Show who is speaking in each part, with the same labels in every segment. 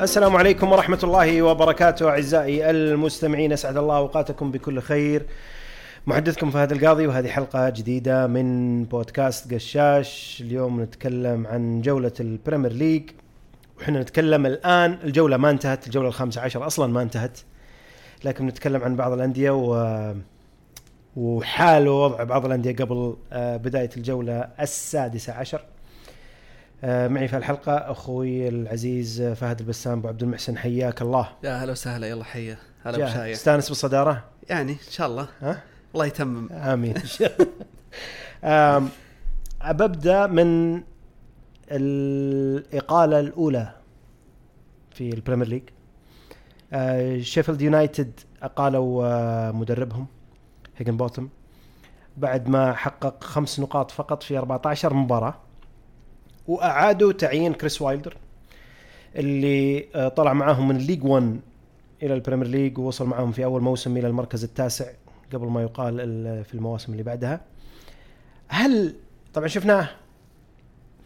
Speaker 1: السلام عليكم ورحمة الله وبركاته أعزائي المستمعين أسعد الله أوقاتكم بكل خير. محدثكم فهد القاضي وهذه حلقة جديدة من بودكاست قشاش. اليوم نتكلم عن جولة ال Premier League. وحنا نتكلم الآن الجولة ما انتهت الجولة الخامسة عشر أصلا ما انتهت. لكن نتكلم عن بعض الأندية و وحال ووضع بعض الأندية قبل آه، بداية الجولة السادسة عشر. معي في الحلقة أخوي العزيز آه، فهد البسام أبو عبد المحسن. حياك الله.
Speaker 2: يا هلا وسهلا يلا حيا. هلا
Speaker 1: جاهز؟
Speaker 2: بشايع
Speaker 1: تستانس بالصدارة؟
Speaker 2: يعني إن شاء الله.
Speaker 1: ها؟
Speaker 2: الله يتمم.
Speaker 1: آمين. آم، أبدأ من الإقالة الأولى في ال Premier League. آه، شيفيلد يونايتد أقالوا آه، مدربهم هيكنغبوتوم بعد ما حقق خمس نقاط فقط في 14 مباراة. وأعادوا تعيين كريس وايلدر اللي آه، طلع معاهم من ال League 1 إلى ال Premier League ووصل معاهم في أول موسم إلى المركز التاسع قبل ما يقال ال- في المواسم اللي بعدها هل طبعا شفناه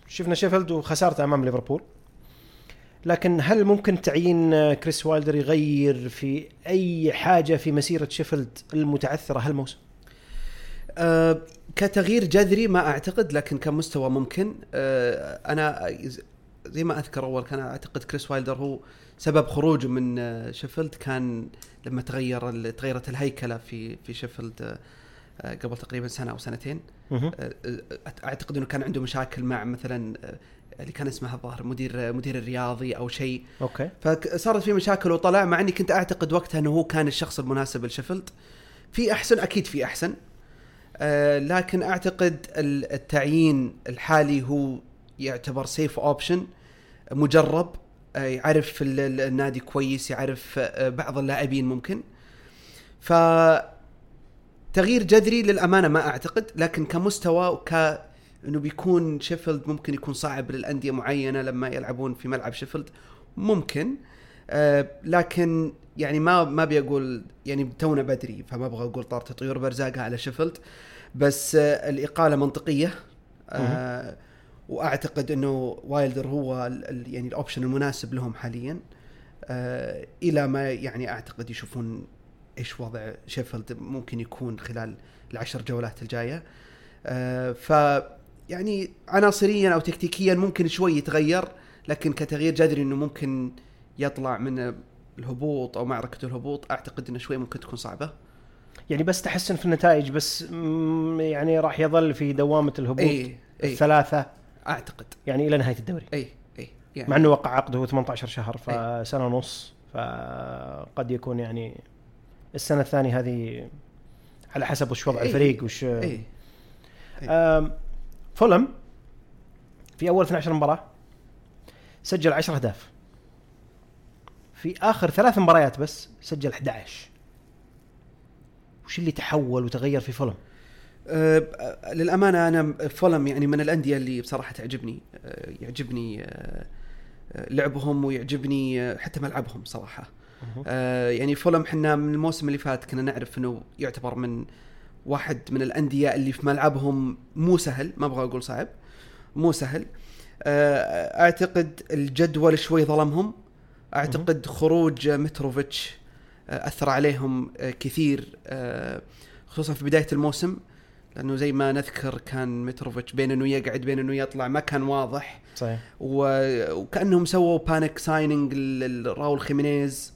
Speaker 1: شفنا شيفيلد وخسارته أمام ليفربول لكن هل ممكن تعيين آه، كريس وايلدر يغير في أي حاجة في مسيرة شيفيلد المتعثرة هالموسم؟
Speaker 2: آه كتغيير جذري ما أعتقد لكن كمستوى ممكن. آه أنا زي ما أذكر أول كان أعتقد كريس وايلدر هو سبب خروجه من آه، شيفيلد. كان لما تغير تغيرت الهيكلة في في شيفيلد آه، قبل تقريبا سنة أو سنتين. أعتقد إنه كان عنده مشاكل مع مثلا اللي كان اسمه الظاهر مدير مدير الرياضي أو شيء.
Speaker 1: okay.
Speaker 2: فصارت في مشاكل وطلع مع إني كنت أعتقد وقتها إنه هو كان الشخص المناسب لشيفيلد. في أحسن أكيد في أحسن. لكن أعتقد ال- التعيين الحالي هو يعتبر safe option مجرب. آه يعرف ال- ال- النادي كويس يعرف آه بعض اللاعبين ممكن. ف تغيير جذري للأمانة ما أعتقد لكن كمستوى وك إنه بيكون شيفيلد ممكن يكون صعب للأندية معينة لما يلعبون في ملعب شيفيلد ممكن. آه لكن يعني ما ما أبي أقول يعني تونا بدري فما أبغى أقول طارت طيور برزاقها على شيفيلد بس آه الإقالة منطقية. آه وأعتقد إنه وايلدر هو ال- يعني ال option المناسب لهم حاليا. آه إلى ما يعني أعتقد يشوفون إيش وضع شيفيلد ممكن يكون خلال العشر جولات الجاية. آه ف يعني عناصريا أو تكتيكيا ممكن شوي يتغير لكن كتغيير جذري إنه ممكن يطلع من الهبوط أو معركة الهبوط أعتقد إنه شوي ممكن تكون صعبة.
Speaker 1: يعني بس تحسن في النتائج بس يعني راح يظل في دوامة الهبوط
Speaker 2: اي اي
Speaker 1: الثلاثة.
Speaker 2: أعتقد.
Speaker 1: يعني إلى نهاية الدوري.
Speaker 2: اي اي يعني
Speaker 1: مع إنه وقع عقده 18 شهر فسنة ونص فقد يكون يعني السنة الثانية هذه على حسب وش وضع
Speaker 2: إيه.
Speaker 1: الفريق وش
Speaker 2: اي
Speaker 1: آم، فولم في أول 12 مباراة سجل 10 أهداف. في آخر ثلاث مباريات بس سجل 11 وش اللي تحول وتغير في فولم؟
Speaker 2: أه للأمانة أنا فولم يعني من الأندية اللي بصراحة تعجبني أه يعجبني أه لعبهم ويعجبني حتى ملعبهم صراحة. يعني فولم حنا من الموسم اللي فات كنا نعرف إنه يعتبر من واحد من الأندية اللي في ملعبهم مو سهل ما أبغى أقول صعب مو سهل. أعتقد الجدول شوي ظلمهم. أعتقد خروج متروفيتش آه أثر عليهم آه كثير آه خصوصا في بداية الموسم لأنه زي ما نذكر كان متروفيتش بين إنه يقعد بين إنه يطلع ما كان واضح.
Speaker 1: صحيح.
Speaker 2: وكأنهم سووا panic signing لراول خيمينيز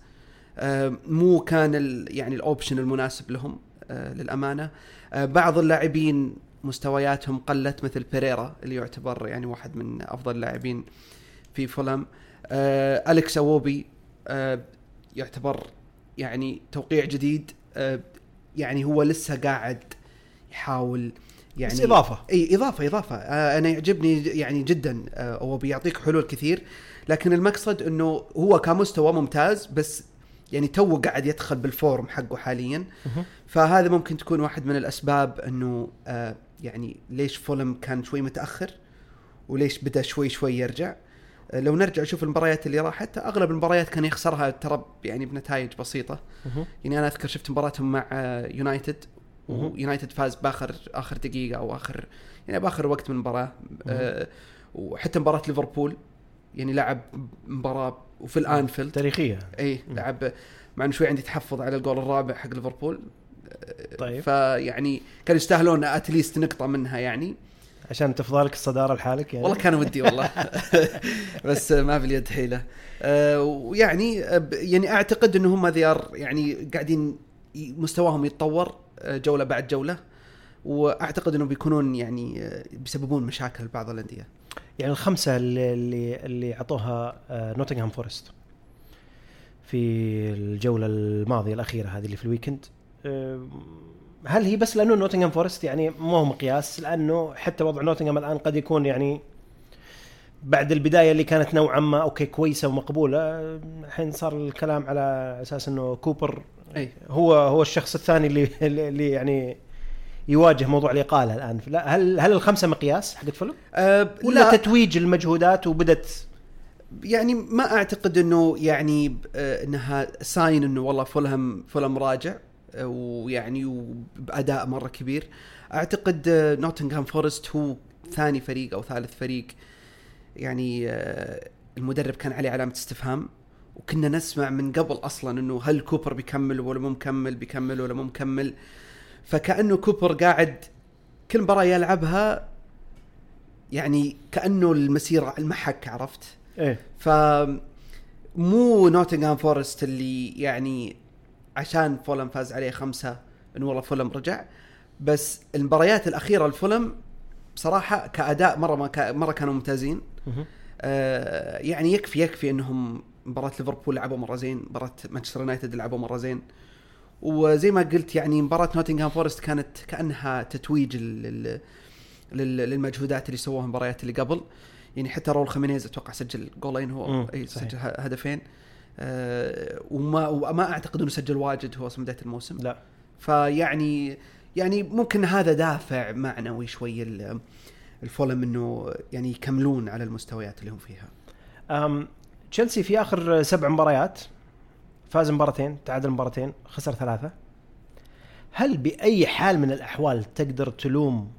Speaker 2: مو كان ال يعني ال option المناسب لهم للأمانة. بعض اللاعبين مستوياتهم قلت مثل بيريرا اللي يعتبر يعني واحد من أفضل اللاعبين في فولم آه، أليكس أيوبي آه، يعتبر يعني توقيع جديد آه، يعني هو لسه قاعد يحاول يعني
Speaker 1: بس إضافة.
Speaker 2: إي إضافة إضافة. آه أنا يعجبني يعني جدا آه هو بيعطيك حلول كثير. لكن المقصد إنه هو كمستوى ممتاز بس يعني تو قاعد يدخل بال form حقه حاليا. فهذا ممكن تكون واحد من الأسباب إنه آه يعني ليش فولم كان شوي متأخر وليش بدأ شوي شوي يرجع. آه لو نرجع نشوف المباريات اللي راحت أغلب المباريات كان يخسرها ترى يعني بنتائج
Speaker 1: بسيطة.
Speaker 2: يعني أنا أذكر شفت مباراتهم مع آه، يونايتد. ويونايتد فاز بآخر آخر دقيقة أو آخر يعني بآخر وقت من المباراة. آه وحتى مباراة ليفربول يعني لعب مباراة وفي الأنفيلد.
Speaker 1: تاريخية.
Speaker 2: إي لعب مع انه شوي عندي تحفظ على الجول الرابع حق ليفربول.
Speaker 1: طيب.
Speaker 2: فيعني كانوا يستاهلون اتليست نقطة منها يعني.
Speaker 1: عشان تفضلك الصدارة لحالك يعني.
Speaker 2: والله كان ودي والله. بس ما باليد حيلة. آه، ويعني يعني أعتقد إنه هم ذيار يعني قاعدين مستواهم يتطور آه، جولة بعد جولة. وأعتقد انه بيكونون يعني آه، بيسببون مشاكل لبعض الأندية.
Speaker 1: يعني الخمسة اللي اللي, اللي أعطوها نوتنغهام فورست في الجولة الماضية الأخيرة هذه اللي في ال weekend آه، هل هي بس لأنه نوتنغهام فورست يعني مو هو مقياس؟ لأنه حتى وضع نوتنغهام الآن قد يكون يعني بعد البداية اللي كانت نوعا ما okay كويسة ومقبولة الحين صار الكلام على أساس إنه كوبر
Speaker 2: أي.
Speaker 1: هو هو الشخص الثاني اللي اللي يعني يواجه موضوع الإقالة الآن. لا هل هل الخمسة مقياس حقت فولهام؟
Speaker 2: أه
Speaker 1: ولا
Speaker 2: لا.
Speaker 1: تتويج المجهودات وبدت؟
Speaker 2: يعني ما أعتقد إنه يعني آه، إنها sign إنه والله فولهام فولهام راجع. ويعني وبأداء مرة كبير. أعتقد آه، نوتنغهام فورست هو ثاني فريق أو ثالث فريق يعني آه، المدرب كان عليه علامة استفهام. وكنا نسمع من قبل أصلا إنه هل كوبر بيكمل ولا مو مكمل بيكمل ولا مو مكمل. فكأنه كوبر قاعد كل مباراة يلعبها يعني كأنه المسيرة المحك عرفت؟
Speaker 1: إيه.
Speaker 2: ف مو نوتنغهام فورست اللي يعني عشان فولم فاز عليه خمسة انه والله فولم رجع. بس المباريات الأخيرة الفولم بصراحه كأداء مرة ما كمرة كانوا ممتازين. آه يعني يكفي يكفي إنهم مباراة ليفربول لعبوا مرة زين مباراة مانشستر يونايتد لعبوا مرة زين. وزي ما قلت يعني مباراة نوتنغهام فورست كانت كأنها تتويج لل لل- للمجهودات اللي سووها المباريات اللي قبل. يعني حتى راول خيمينيز أتوقع سجل جولين هو. سجل هدفين. آه وما وما أعتقد إنه سجل واجد هو أصلا بداية الموسم.
Speaker 1: لا.
Speaker 2: فيعني يعني ممكن هذا دافع معنوي شوي ال- الفولم إنه يعني يكملون على المستويات اللي هم فيها.
Speaker 1: أم تشيلسي في آخر سبع مباريات فاز مباراتين تعادل مباراتين خسر ثلاثة. هل بأي حال من الأحوال تقدر تلوم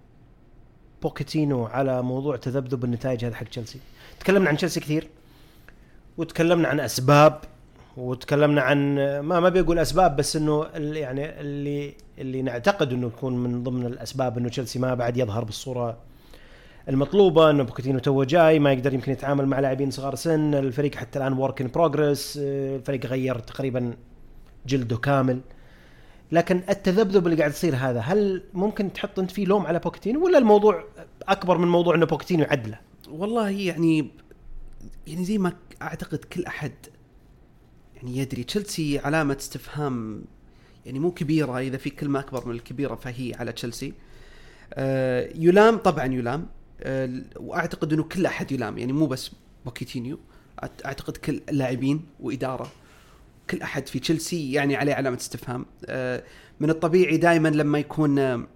Speaker 1: بوكيتينو على موضوع تذبذب النتائج هذا حق تشيلسي؟ تكلمنا عن تشيلسي كثير. وتكلمنا عن أسباب وتكلمنا عن ما ما بيقول أسباب بس إنه يعني اللي اللي نعتقد إنه يكون من ضمن الأسباب إنه تشيلسي ما بعد يظهر بالصورة المطلوبة إنه بوكيتينو توه جاي ما يقدر يمكن يتعامل مع لاعبين صغار سن الفريق حتى الآن work in progress الفريق غير تقريبا جلده كامل. لكن التذبذب اللي قاعد يصير هذا هل ممكن تحط أنت فيه لوم على بوكيتينو ولا الموضوع أكبر من موضوع إنه بوكيتينو يعدله
Speaker 2: والله يعني يعني زي ما أعتقد كل أحد يعني يدري تشيلسي علامة استفهام يعني مو كبيرة إذا في كلمة أكبر من الكبيرة فهي على تشيلسي. آه يلام طبعا يلام آه وأعتقد إنه كل أحد يلام يعني مو بس بوكيتينيو. أعتقد كل اللاعبين وإدارة. كل أحد في تشيلسي يعني عليه علامة استفهام. آه من الطبيعي دائما لما يكون آه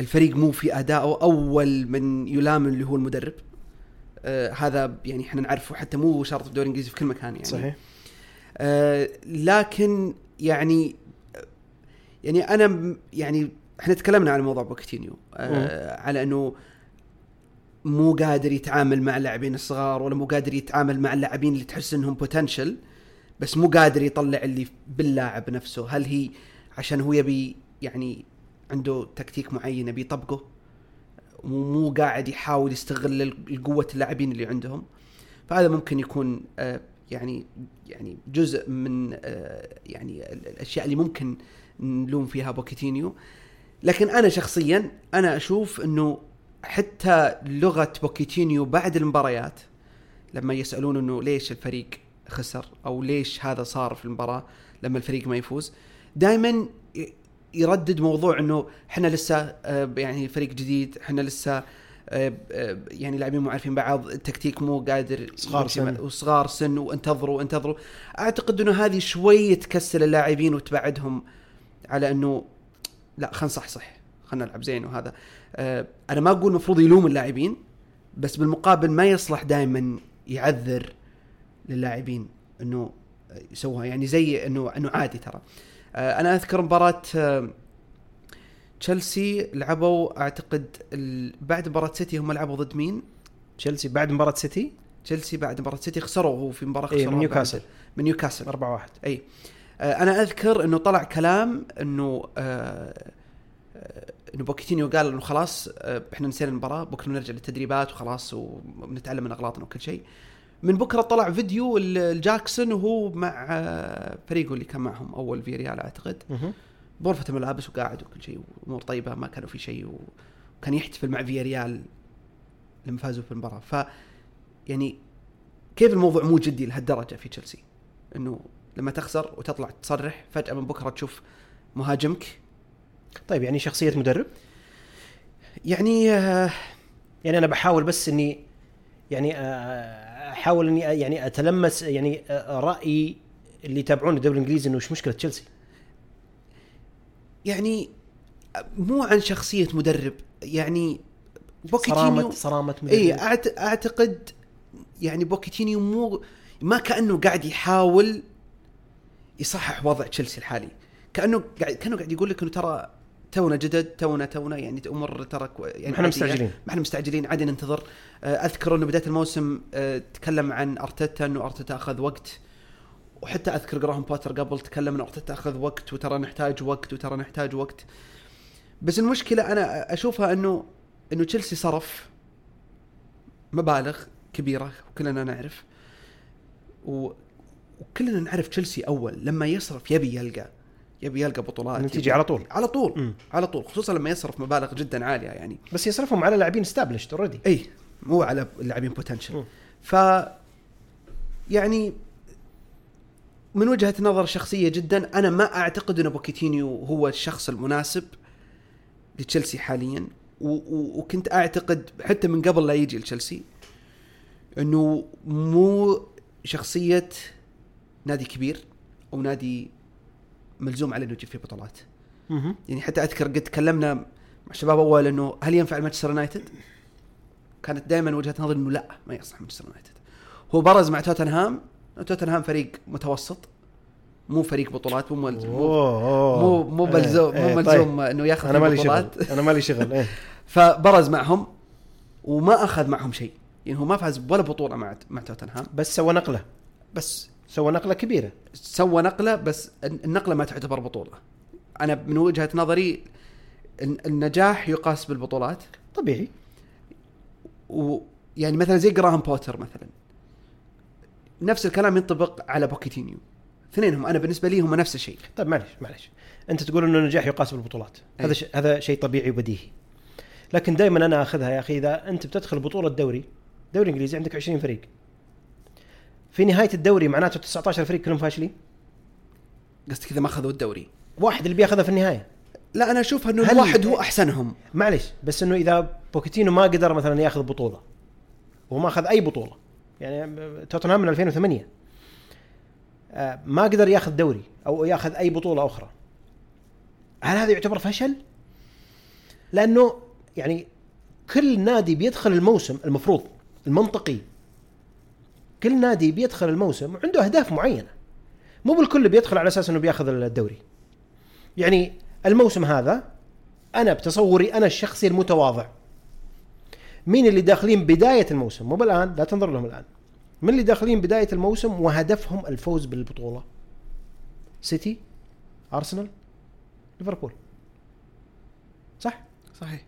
Speaker 2: الفريق مو في ادائه أول من يلام اللي هو المدرب. آه هذا يعني إحنا نعرفه حتى مو شرط في الدوري الانجليزي في كل مكان يعني.
Speaker 1: صحيح.
Speaker 2: آه لكن يعني يعني أنا يعني إحنا تكلمنا عن موضوع بوكيتينيو آه على إنه مو قادر يتعامل مع اللاعبين الصغار ولا مو قادر يتعامل مع اللاعبين اللي تحس إنهم بوتنشل بس مو قادر يطلع اللي باللاعب نفسه. هل هي عشان هو يبي يعني عنده تكتيك معين يبي يطبقه؟ مو مو قاعد يحاول يستغل قوة اللاعبين اللي عندهم. فهذا ممكن يكون آه، يعني يعني جزء من آه، يعني ال- الأشياء اللي ممكن نلوم فيها بوكيتينيو. لكن أنا شخصيا أنا أشوف إنه حتى لغة بوكيتينيو بعد المباريات لما يسألون إنه ليش الفريق خسر أو ليش هذا صار في المباراة لما الفريق ما يفوز دائما يردد موضوع إنه إحنا لسه آه، يعني فريق جديد إحنا لسه آه، آه، يعني لاعبين مو عارفين بعض التكتيك مو قادر
Speaker 1: صغار سن.
Speaker 2: وصغار سن وانتظروا انتظروا. أعتقد إنه هذه شوي تكسل اللاعبين وتبعدهم على إنه لا خلينا نصحصح خلينا نلعب زين وهذا. أنا ما أقول المفروض يلوم اللاعبين بس بالمقابل ما يصلح دائما يعذر للاعبين إنه يسووها. يعني زي إنه إنه عادي ترى. آه، أنا أذكر مباراة آه، تشيلسي لعبوا أعتقد بعد مباراة سيتي هم لعبوا ضد مين؟
Speaker 1: تشيلسي بعد مباراة سيتي؟
Speaker 2: تشيلسي بعد مباراة سيتي خسروا وهو في مباراة
Speaker 1: إيه،
Speaker 2: خسروا
Speaker 1: من نيوكاسل.
Speaker 2: من نيوكاسل
Speaker 1: 4 1
Speaker 2: اي آه، أنا أذكر إنه طلع كلام إنه آه، آه، إنه بوكيتينيو قال إنه خلاص آه، إحنا نسينا المباراة بكره نرجع للتدريبات وخلاص ونتعلم من أغلاطنا وكل شيء. من بكرة طلع فيديو ل- لجاكسون وهو مع آه، فريقه اللي كان معهم أول فياريال اعتقد بغرفه الملابس وقاعد وكل شيء وأمور طيبة ما كانوا في شيء وكان يحتفل مع فياريال لما فازوا في المباراة. ف يعني كيف الموضوع مو جدي لهالدرجة في تشيلسي؟ إنه لما تخسر وتطلع تصرح فجأة من بكرة تشوف مهاجمك.
Speaker 1: طيب يعني شخصية مدرب؟
Speaker 2: يعني آه،
Speaker 1: يعني أنا بحاول بس إني يعني آه، أحاول إني يعني أتلمس يعني آه، رأي اللي يتابعون الدوري الإنجليزي إنه وش مشكلة تشيلسي.
Speaker 2: يعني مو عن شخصية مدرب يعني بوكيتينيو
Speaker 1: صرامه صرامة مدرب.
Speaker 2: اي أعتقد يعني بوكيتينيو مو ما كأنه قاعد يحاول يصحح وضع تشيلسي الحالي. كأنه قاعد كأنه قاعد يقول لك إنه ترى تونا جدد تونا تونا يعني امور ترى يعني
Speaker 1: ما
Speaker 2: إحنا.
Speaker 1: مستعجلين.
Speaker 2: ما إحنا مستعجلين عادي ننتظر. آه، أذكر إنه بداية الموسم آه، تكلم عن أرتيتا إنه أرتيتا أخذ وقت. وحتى أذكر جراهام بوتر قبل تكلم ان أرتيتا أخذ وقت وترى نحتاج وقت وترى نحتاج وقت. بس المشكلة أنا أشوفها إنه إنه تشيلسي صرف مبالغ كبيرة وكلنا نعرف. و... وكلنا نعرف تشيلسي أول لما يصرف يبي يلقى. يبي يلقى بطولات
Speaker 1: النتيجة
Speaker 2: يبي-
Speaker 1: على طول.
Speaker 2: على طول
Speaker 1: مم.
Speaker 2: على طول خصوصا لما يصرف مبالغ جدا عالية يعني
Speaker 1: بس يصرفهم على لاعبين established already
Speaker 2: إي مو على اللاعبين
Speaker 1: potential.
Speaker 2: ف يعني من وجهة نظر شخصية جدا أنا ما أعتقد ان بوكيتينيو هو الشخص المناسب لتشيلسي حاليا و- و- وكنت أعتقد حتى من قبل لا يجي لتشيلسي إنه مو شخصية نادي كبير أو نادي ملزوم عليه إنه يجيب فيه بطولات. يعني حتى أذكر قد تكلمنا مع الشباب أول إنه هل ينفع مانشستر يونايتد؟ كانت دائما وجهة نظري إنه لا ما يصلح مانشستر يونايتد. هو برز مع توتنهام توتنهام فريق متوسط مو فريق بطولات مو ملزوم مو. مو, مو ملزوم
Speaker 1: إيه،
Speaker 2: مو
Speaker 1: إيه،
Speaker 2: ملزوم
Speaker 1: طيب.
Speaker 2: إنه ياخذ أنا
Speaker 1: مالي شغل أنا مالي شغل إيه.
Speaker 2: فبرز معهم وما أخذ معهم شيء يعني هو ما فاز ولا بطولة مع مع توتنهام
Speaker 1: بس سوى نقلة
Speaker 2: بس
Speaker 1: سوى نقلة كبيرة.
Speaker 2: سوى نقلة بس النقلة ما تعتبر بطولة. أنا من وجهة نظري الن- النجاح يقاس بالبطولات.
Speaker 1: طبيعي.
Speaker 2: ويعني مثلا زي جراهام بوتر مثلا. نفس الكلام ينطبق على بوكيتينيو. اثنينهم أنا بالنسبة لي هم نفس الشيء.
Speaker 1: طيب معلش معلش. أنت تقول إنه النجاح يقاس بالبطولات.
Speaker 2: أي.
Speaker 1: هذا ش... هذا شيء طبيعي وبديهي. لكن دائما أنا أخذها يا أخي إذا أنت بتدخل بطولة دوري دوري إنجليزي عندك 20 فريق. في نهاية الدوري معناته 19 فريق كلهم فاشلين؟
Speaker 2: قصدك إذا ما أخذوا الدوري؟
Speaker 1: واحد اللي بياخذها في النهاية.
Speaker 2: لا أنا أشوف
Speaker 1: إنه
Speaker 2: الواحد هو أحسنهم.
Speaker 1: معلش بس إنه إذا بوكيتينو ما قدر مثلا ياخذ بطولة وما أخذ أي بطولة يعني توتنهام من 2008 آه، ما قدر ياخذ دوري أو ياخذ أي بطولة أخرى هل هذا يعتبر فشل؟ لأنه يعني كل نادي بيدخل الموسم المفروض المنطقي كل نادي بيدخل الموسم وعنده أهداف معينة. مو بالكل بيدخل على أساس إنه بياخذ الدوري. يعني الموسم هذا أنا بتصوري أنا الشخصي المتواضع. مين اللي داخلين بداية الموسم؟ مو بالآن لا تنظر لهم الآن. من اللي داخلين بداية الموسم وهدفهم الفوز بالبطولة؟ سيتي أرسنال ليفربول. صح؟
Speaker 2: صحيح.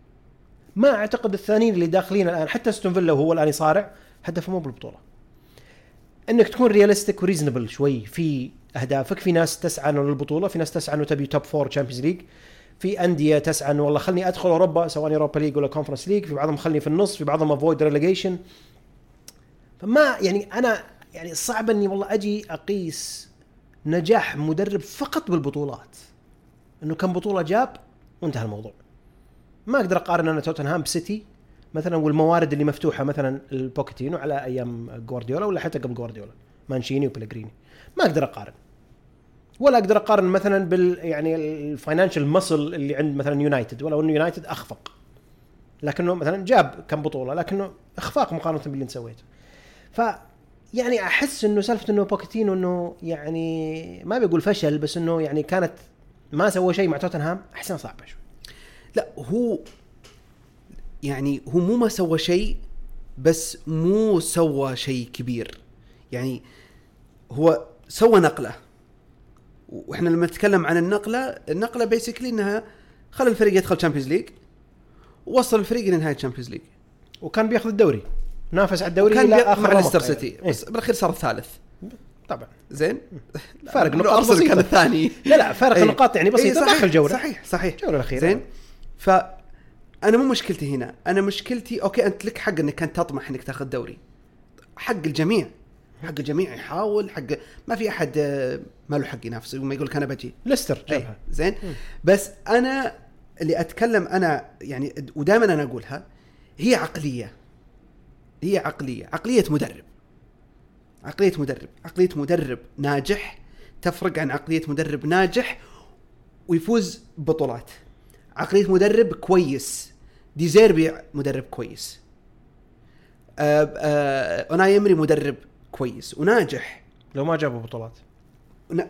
Speaker 1: ما أعتقد الثانيين اللي داخلين الآن حتى أستون فيلا وهو الآن يصارع هدفه مو بالبطولة. إنك تكون realistic و reasonable شوي. في أهدافك في ناس تسعى للبطولة في ناس تسعى إنه تبي top four تشامبيونز ليج في أندية تسعى إنه والله خلني أدخل أوروبا سواء اوروبا ليج ولا كونفرنس ليج في بعضهم خلني في النص في بعضهم avoid relegation فما يعني أنا يعني صعب إني والله أجي أقيس نجاح مدرب فقط بالبطولات. إنه كم بطولة جاب وانتهى الموضوع. ما أقدر أقارن أنا توتنهام بسيتي مثلا والموارد اللي مفتوحة مثلا لبوكيتينو على أيام جوارديولا ولا حتى قبل جوارديولا مانشيني وبيليغريني. ما أقدر أقارن. ولا أقدر أقارن مثلا بال يعني ال financial muscle اللي عند مثلا يونايتد ولو انه يونايتد أخفق. لكنه مثلا جاب كم بطولة لكنه إخفاق مقارنة باللي أنت سويته. ف يعني أحس إنه سالفة إنه بوكيتينو إنه يعني ما بيقول فشل بس إنه يعني كانت ما سوى شيء مع توتنهام احسن صعبة شوي.
Speaker 2: لا هو يعني هو مو ما سوى شيء بس مو سوى شيء كبير. يعني هو سوى نقلة. وإحنا لما نتكلم عن النقلة النقلة basically إنها خلى الفريق يدخل تشامبيونز ليج ووصل الفريق لنهايه تشامبيونز ليج
Speaker 1: وكان بيأخذ الدوري. نافس على الدوري
Speaker 2: كان
Speaker 1: آخر
Speaker 2: مع ليستر
Speaker 1: يعني.
Speaker 2: سيتي
Speaker 1: إيه.
Speaker 2: بس بالأخير صار الثالث.
Speaker 1: طبعا.
Speaker 2: زين؟
Speaker 1: فارق نقاط أرسنال.
Speaker 2: كان الثاني.
Speaker 1: لا لا فارق
Speaker 2: إيه.
Speaker 1: النقاط يعني
Speaker 2: إيه،
Speaker 1: بسيطة
Speaker 2: صحيح
Speaker 1: داخل جولة.
Speaker 2: صحيح صحيح.
Speaker 1: الجوله الأخيرة.
Speaker 2: زين؟ ف أنا مو مشكلتي هنا. أنا مشكلتي okay أنت لك حق إنك كنت تطمح إنك تاخذ دوري. حق الجميع. حق الجميع يحاول حق ما في أحد آه، ما له حق ينافس ما يقول لك أنا بجي.
Speaker 1: ليستر
Speaker 2: أي،
Speaker 1: جابها.
Speaker 2: زين. بس أنا اللي أتكلم أنا يعني ودائما أنا أقولها هي عقلية. هي عقلية. عقلية مدرب. عقلية مدرب. عقلية مدرب ناجح تفرق عن عقلية مدرب ناجح ويفوز ببطولات عقلية مدرب كويس. ديزيربي مدرب كويس. آه آه أوناي أمري مدرب كويس وناجح.
Speaker 1: لو ما جابوا بطولات.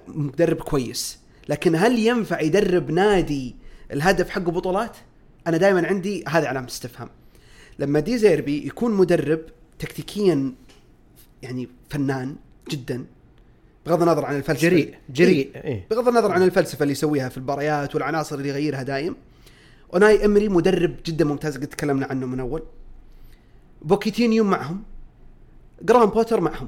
Speaker 2: مدرب كويس. لكن هل ينفع يدرب نادي الهدف حقه بطولات؟ أنا دائما عندي هذه علامة استفهام. لما دي زيربي يكون مدرب تكتيكيا يعني فنان جدا بغض النظر عن الفلسفة.
Speaker 1: جريء جريء
Speaker 2: إيه.
Speaker 1: إيه.
Speaker 2: بغض النظر عن الفلسفة اللي يسويها في المباريات والعناصر اللي يغيرها دايم اوناي امري مدرب جدا ممتاز قد تكلمنا عنه من أول. بوكيتينيو معهم جراهام بوتر معهم.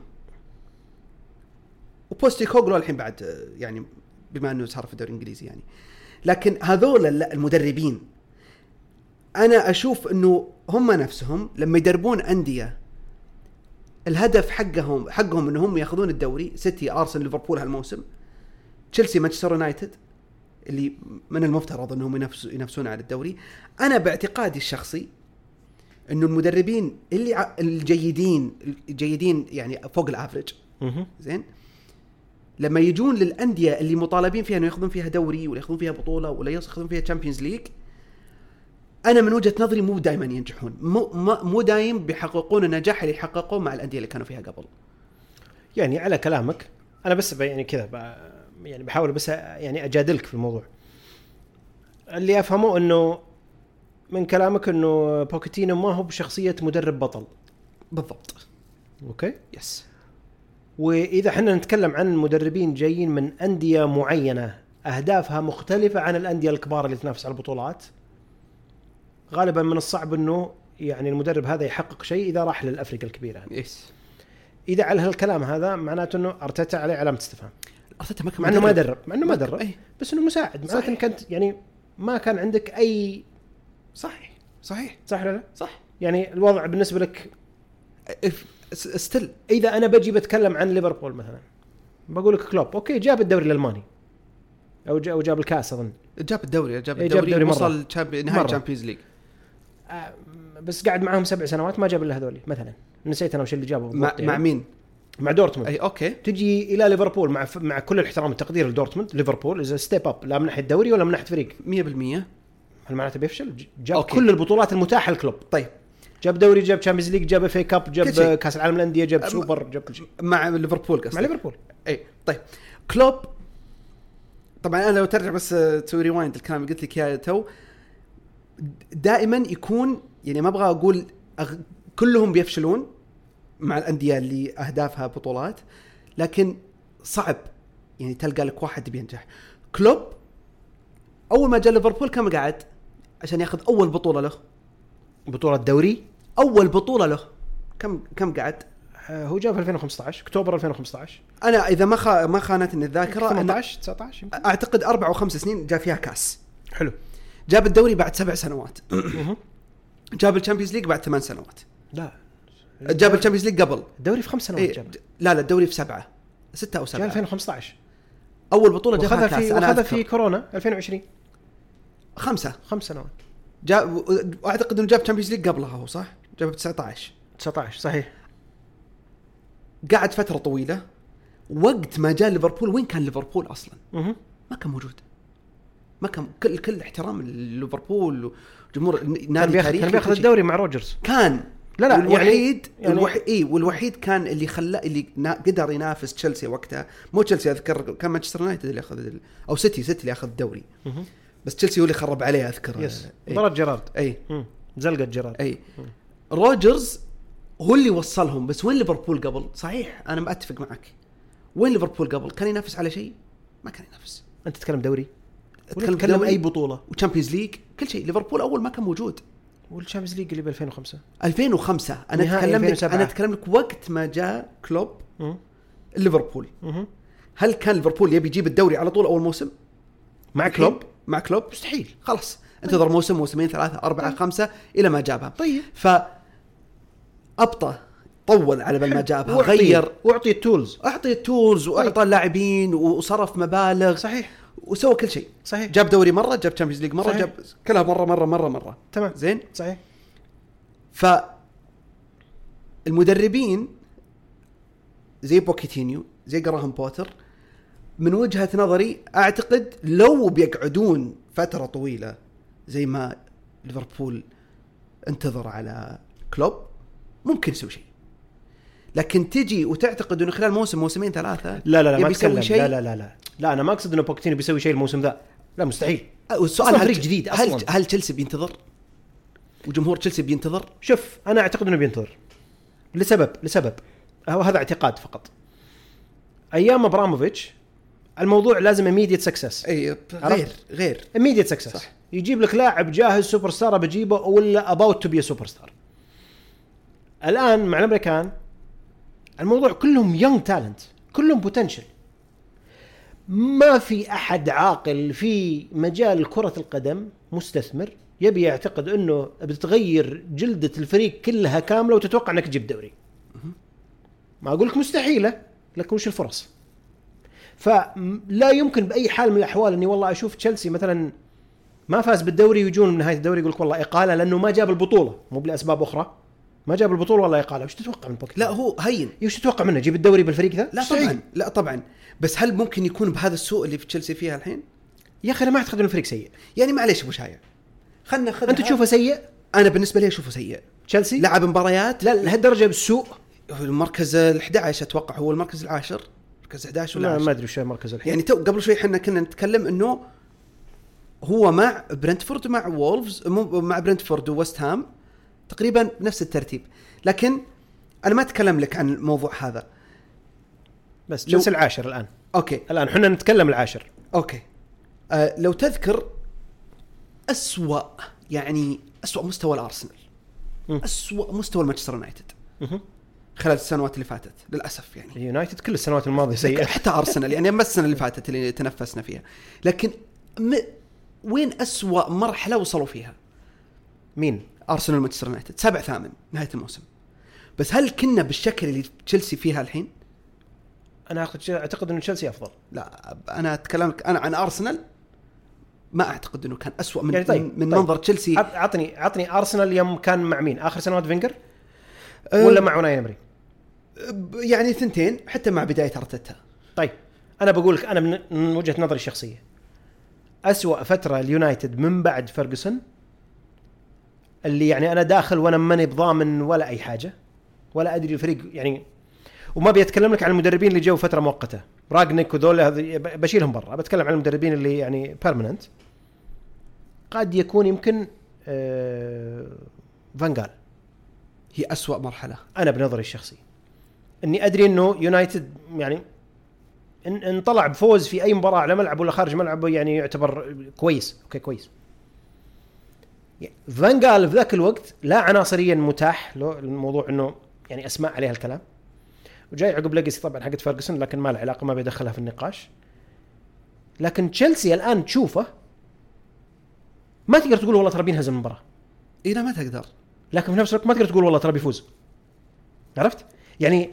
Speaker 2: وبوستيكوغلو الحين بعد يعني بما أنه صار في الدوري الإنجليزي يعني. لكن هذول ال- المدربين. أنا أشوف إنه هم نفسهم لما يدربون أندية الهدف حقهم حقهم إنهم ياخذون الدوري سيتي أرسنال ليفربول هالموسم تشيلسي مانشستر يونايتد. اللي من المفترض أنهم ينافسوا ينافسون على الدوري. أنا باعتقادي الشخصي أنه المدربين اللي الجيدين الجيدين يعني فوق ال
Speaker 1: average.
Speaker 2: زين؟ لما يجون للأندية اللي مطالبين فيها إنه ياخذون فيها دوري ولا ياخذون فيها بطولة ولا ياخذون فيها Champions League أنا من وجهة نظري مو دائما ينجحون. مو مو دايم بيحققون النجاح اللي حققوه مع الأندية اللي كانوا فيها قبل.
Speaker 1: يعني على كلامك أنا بس يعني كذا يعني بحاول بس يعني أجادلك في الموضوع. اللي أفهمه إنه من كلامك إنه بوكيتينو ما هو بشخصية مدرب بطل.
Speaker 2: بالضبط.
Speaker 1: okay؟
Speaker 2: yes
Speaker 1: وإذا إحنا نتكلم عن مدربين جايين من أندية معينة أهدافها مختلفة عن الأندية الكبار اللي تنافس على البطولات. غالبا من الصعب إنه يعني المدرب هذا يحقق شيء إذا راح للأفرقة الكبيرة.
Speaker 2: yes
Speaker 1: إذا على هالكلام هذا معناته إنه أرتيتا عليه علامة استفهام.
Speaker 2: ارتيتا ما كان
Speaker 1: مع إنه ما. درب مع إنه ما درب
Speaker 2: اي
Speaker 1: بس إنه مساعد معناته. انك انت يعني ما كان عندك أي
Speaker 2: صحيح صحيح
Speaker 1: صح ولا لا؟
Speaker 2: صح
Speaker 1: يعني الوضع بالنسبة لك
Speaker 2: still
Speaker 1: إذا أنا بجي بتكلم عن ليفربول مثلا بقول لك كلوب okay جاب الدوري الألماني أو جا- أو جاب الكاس أظن
Speaker 2: جاب الدوري جاب
Speaker 1: إيه، جاب
Speaker 2: الدوري
Speaker 1: الدوري.
Speaker 2: وصل نهائي
Speaker 1: مرة.
Speaker 2: Champions League
Speaker 1: آه، بس قاعد معاهم سبع سنوات ما جاب إلا هذولي مثلا نسيت أنا وش اللي جابه
Speaker 2: مع, مع
Speaker 1: يعني.
Speaker 2: مين؟
Speaker 1: مع دورتموند.
Speaker 2: أي okay.
Speaker 1: تجي إلى ليفربول مع مع كل الاحترام والتقدير لدورتموند ليفربول is step up لا من ناحيه دوري ولا من ناحيه فريق
Speaker 2: 100%
Speaker 1: هل معناته بيفشل؟ جاب
Speaker 2: okay.
Speaker 1: كل البطولات المتاحة للكلوب.
Speaker 2: طيب.
Speaker 1: جاب دوري جاب Champions League جاب FA
Speaker 2: Cup
Speaker 1: جاب. كأس العالم للأندية جاب
Speaker 2: أم-
Speaker 1: سوبر جاب كل شيء.
Speaker 2: مع ليفربول قصدي
Speaker 1: مع ليفربول.
Speaker 2: أي طيب. كلوب طبعا أنا لو ترجع بس آه، تسوي rewind الكلام اللي قلت لك إياه تو دائما يكون يعني ما أبغى أقول أغ... كلهم بيفشلون مع الأندية اللي أهدافها بطولات لكن صعب يعني تلقى لك واحد بينجح. كلوب أول ما جاء ليفربول كم قعد عشان ياخذ أول بطولة له.
Speaker 1: بطولة دوري
Speaker 2: أول بطولة له. كم كم قعد؟
Speaker 1: آه، هو جاب في 2015 أكتوبر 2015
Speaker 2: أنا إذا ما خا... ما خانتني الذاكرة أنا
Speaker 1: 18 19 يمكن.
Speaker 2: أعتقد أربع أو خمس سنين جاء فيها كاس.
Speaker 1: حلو.
Speaker 2: جاب الدوري بعد سبع سنوات. جاب ال Champions League بعد ثمان سنوات.
Speaker 1: لا.
Speaker 2: جاب ال Champions League قبل.
Speaker 1: الدوري في خمس سنوات
Speaker 2: إيه
Speaker 1: جاب.
Speaker 2: لا لا الدوري في سبعة. ستة
Speaker 1: أو
Speaker 2: سبعة.
Speaker 1: 2015
Speaker 2: أول بطولة جابها
Speaker 1: في
Speaker 2: أذكر.
Speaker 1: في كورونا 2020
Speaker 2: خمسة.
Speaker 1: خمس سنوات.
Speaker 2: جاب واعتقد إنه جاب ال Champions League قبلها هو صح؟ جاب 19
Speaker 1: 19 صحيح.
Speaker 2: قعد فترة طويلة وقت ما جاء ليفربول وين كان ليفربول
Speaker 1: أصلا؟
Speaker 2: ما كان موجود. ما كان كل كل احترام لليفربول وجمهور
Speaker 1: كان
Speaker 2: نادي
Speaker 1: كان بياخذ. الدوري مع روجرز.
Speaker 2: كان.
Speaker 1: لا لا،
Speaker 2: والوحيد
Speaker 1: يعني-
Speaker 2: يعني الوحيد إي والوحيد كان اللي خلاه اللي نا- قدر ينافس تشيلسي وقتها. مو تشيلسي أذكر كان مانشستر يونايتد اللي أخذ ال- أو سيتي سيتي اللي أخذ الدوري. بس تشيلسي هو اللي خرب عليه أذكر.
Speaker 1: yes.
Speaker 2: إي.
Speaker 1: مباراة جيرارد.
Speaker 2: إي,
Speaker 1: مم. زلقة جيرارد.
Speaker 2: أي. روجرز هو اللي وصلهم بس وين ليفربول قبل؟ صحيح أنا ما اتفق معك. وين ليفربول قبل؟ كان ينافس على شيء؟ ما كان ينافس.
Speaker 1: أنت تتكلم دوري؟
Speaker 2: تتكلم
Speaker 1: تتكلم
Speaker 2: أي
Speaker 1: بطولة؟ و
Speaker 2: Champions League كل شيء. ليفربول أول ما كان موجود.
Speaker 1: وال Champions League اللي ب 2005
Speaker 2: 2005
Speaker 1: أنا
Speaker 2: أتكلم لك
Speaker 1: 2007.
Speaker 2: أنا أتكلم لك وقت ما جاء كلوب. ليفربول. هل كان ليفربول يبي يجيب الدوري على طول أول موسم؟
Speaker 1: مع كلوب؟
Speaker 2: مع كلوب؟ مستحيل. خلاص. انتظر موسم موسمين ثلاثة أربعة خمسة إلى ما جابها.
Speaker 1: طيب.
Speaker 2: ف أبطأ طول على بال ما جابها
Speaker 1: وأعطيه-
Speaker 2: غير.
Speaker 1: واعطي ال tools.
Speaker 2: أعطي ال tools وأعطى اللاعبين وصرف مبالغ.
Speaker 1: صحيح.
Speaker 2: وسوى كل شيء.
Speaker 1: صحيح.
Speaker 2: جاب دوري مرة جاب Champions League مرة
Speaker 1: صحيح.
Speaker 2: جاب كلها مرة مرة مرة مرة.
Speaker 1: تمام.
Speaker 2: زين؟
Speaker 1: صحيح.
Speaker 2: ف المدربين زي بوكيتينيو زي جراهام بوتر من وجهة نظري أعتقد لو بيقعدون فترة طويلة زي ما ليفربول انتظر على كلوب ممكن يسوي شيء. لكن تجي وتعتقد إنه خلال موسم موسمين ثلاثة
Speaker 1: لا لا لا ما
Speaker 2: يسوي شيء؟
Speaker 1: لا لا لا لا. لا أنا ما أقصد إنه بوكيتينو بيسوي شيء الموسم ذا لا مستحيل
Speaker 2: والسؤال
Speaker 1: أصلاً
Speaker 2: هل
Speaker 1: فريق جديد
Speaker 2: هل
Speaker 1: أصلاً.
Speaker 2: هل تشيلسي بينتظر؟ وجمهور تشيلسي بينتظر؟
Speaker 1: شوف أنا أعتقد إنه بينتظر لسبب لسبب هو هذا اعتقاد فقط أيام أبراموفيتش الموضوع لازم immediate success إي؟
Speaker 2: غير غير
Speaker 1: immediate success
Speaker 2: صح.
Speaker 1: يجيب لك لاعب جاهز سوبر ستار بجيبه ولا about to be a superstar الآن مع الأمريكان الموضوع كلهم young talent كلهم potential ما في أحد عاقل في مجال كرة القدم مستثمر يجي يعتقد أنه بتغير جلدة الفريق كلها كاملة وتتوقع أنك تجيب دوري. ما أقول لك مستحيلة لكن وش الفرص؟ فلا يمكن بأي حال من الأحوال أني والله أشوف تشيلسي مثلا ما فاز بالدوري ويجون من نهاية الدوري يقول لك والله إقالة لأنه ما جاب البطولة مو لاسباب أخرى ما جاب البطولة والله إقالة. وش تتوقع من بوكيتينو؟
Speaker 2: لا هو هين.
Speaker 1: وش تتوقع منه؟ يجيب الدوري بالفريق ذا؟
Speaker 2: لا. طبعا. لا طبعا. بس هل ممكن يكون بهذا السوء اللي في تشيلسي فيها الحين؟
Speaker 1: يا أخي أنا ما أعتقد إنه الفريق سيء.
Speaker 2: يعني معليش أبو شايع. خلنا ناخذ
Speaker 1: أنت تشوفه سيء؟
Speaker 2: أنا بالنسبة لي أشوفه سيء.
Speaker 1: تشيلسي؟
Speaker 2: لعب مباريات.
Speaker 1: لا لهالدرجة بالسوء.
Speaker 2: المركز ال 11 أتوقع. هو المركز العاشر. مركز 11 ولا
Speaker 1: لا ما
Speaker 2: 10
Speaker 1: أدري وش المركز الحين.
Speaker 2: يعني تو قبل شوي إحنا كنا نتكلم إنه هو مع برنتفورد ومع وولفز مع برنتفورد وويست هام. تقريبا نفس الترتيب. لكن أنا ما أتكلم لك عن الموضوع هذا.
Speaker 1: بس
Speaker 2: لو-
Speaker 1: تشيلسي العاشر الآن.
Speaker 2: okay.
Speaker 1: الآن إحنا نتكلم العاشر.
Speaker 2: okay. آه لو تذكر أسوأ يعني أسوأ مستوى
Speaker 1: الأرسنال.
Speaker 2: أسوأ مستوى المانشستر يونايتد. خلال السنوات اللي فاتت للأسف يعني.
Speaker 1: اليونايتد كل السنوات الماضية سيئة.
Speaker 2: حتى أرسنال يعني ما السنة اللي فاتت اللي تنفسنا فيها. لكن م... وين أسوأ مرحلة وصلوا فيها؟
Speaker 1: مين؟
Speaker 2: أرسنال ومانشستر يونايتد سابع ثامن نهاية الموسم بس هل كنا بالشكل اللي تشيلسي فيها الحين
Speaker 1: أنا أعتقد أعتقد إنه تشيلسي أفضل
Speaker 2: لا أنا اتكلم لك أنا عن أرسنال ما أعتقد إنه كان أسوأ من
Speaker 1: يعني طيب،
Speaker 2: من,
Speaker 1: طيب.
Speaker 2: منظر تشيلسي
Speaker 1: عط- عطني عطني أرسنال يوم كان مع مين؟ آخر سنوات فينجر؟
Speaker 2: أه،
Speaker 1: ولا مع أوناي
Speaker 2: إمري؟ يعني ثنتين حتى مع بداية أرتيتا
Speaker 1: طيب أنا بقول لك أنا من- من وجهة نظري الشخصية أسوأ فترة اليونايتد من بعد فيرجسون اللي يعني أنا داخل وأنا ماني بضامن ولا أي حاجة ولا أدري الفريق يعني وما بيتكلم لك عن المدربين اللي جو فترة مؤقتة. رانجنيك وذول هذه ب- بشيلهم برا بتكلم عن المدربين اللي يعني permanent قد يكون يمكن آه فانجال
Speaker 2: هي أسوأ مرحلة.
Speaker 1: أنا بنظري الشخصي. إني أدري إنه يونايتد يعني ان, إن طلع بفوز في أي مباراة على ملعب ولا خارج ملعبه يعني يعتبر كويس. okay كويس. فانجال في ذاك الوقت لا عناصريا متاح له الموضوع إنه يعني أسماء عليها الكلام. وجاي عقب ليجاسي طبعا حقت فيرجسون لكن ما له علاقة ما بيدخلها في النقاش. لكن تشيلسي الآن تشوفه ما تقدر تقول والله ترى بينهزم المباراة.
Speaker 2: اي لا ما تقدر.
Speaker 1: لكن في نفس الوقت ما تقدر تقول والله ترى بيفوز. عرفت؟ يعني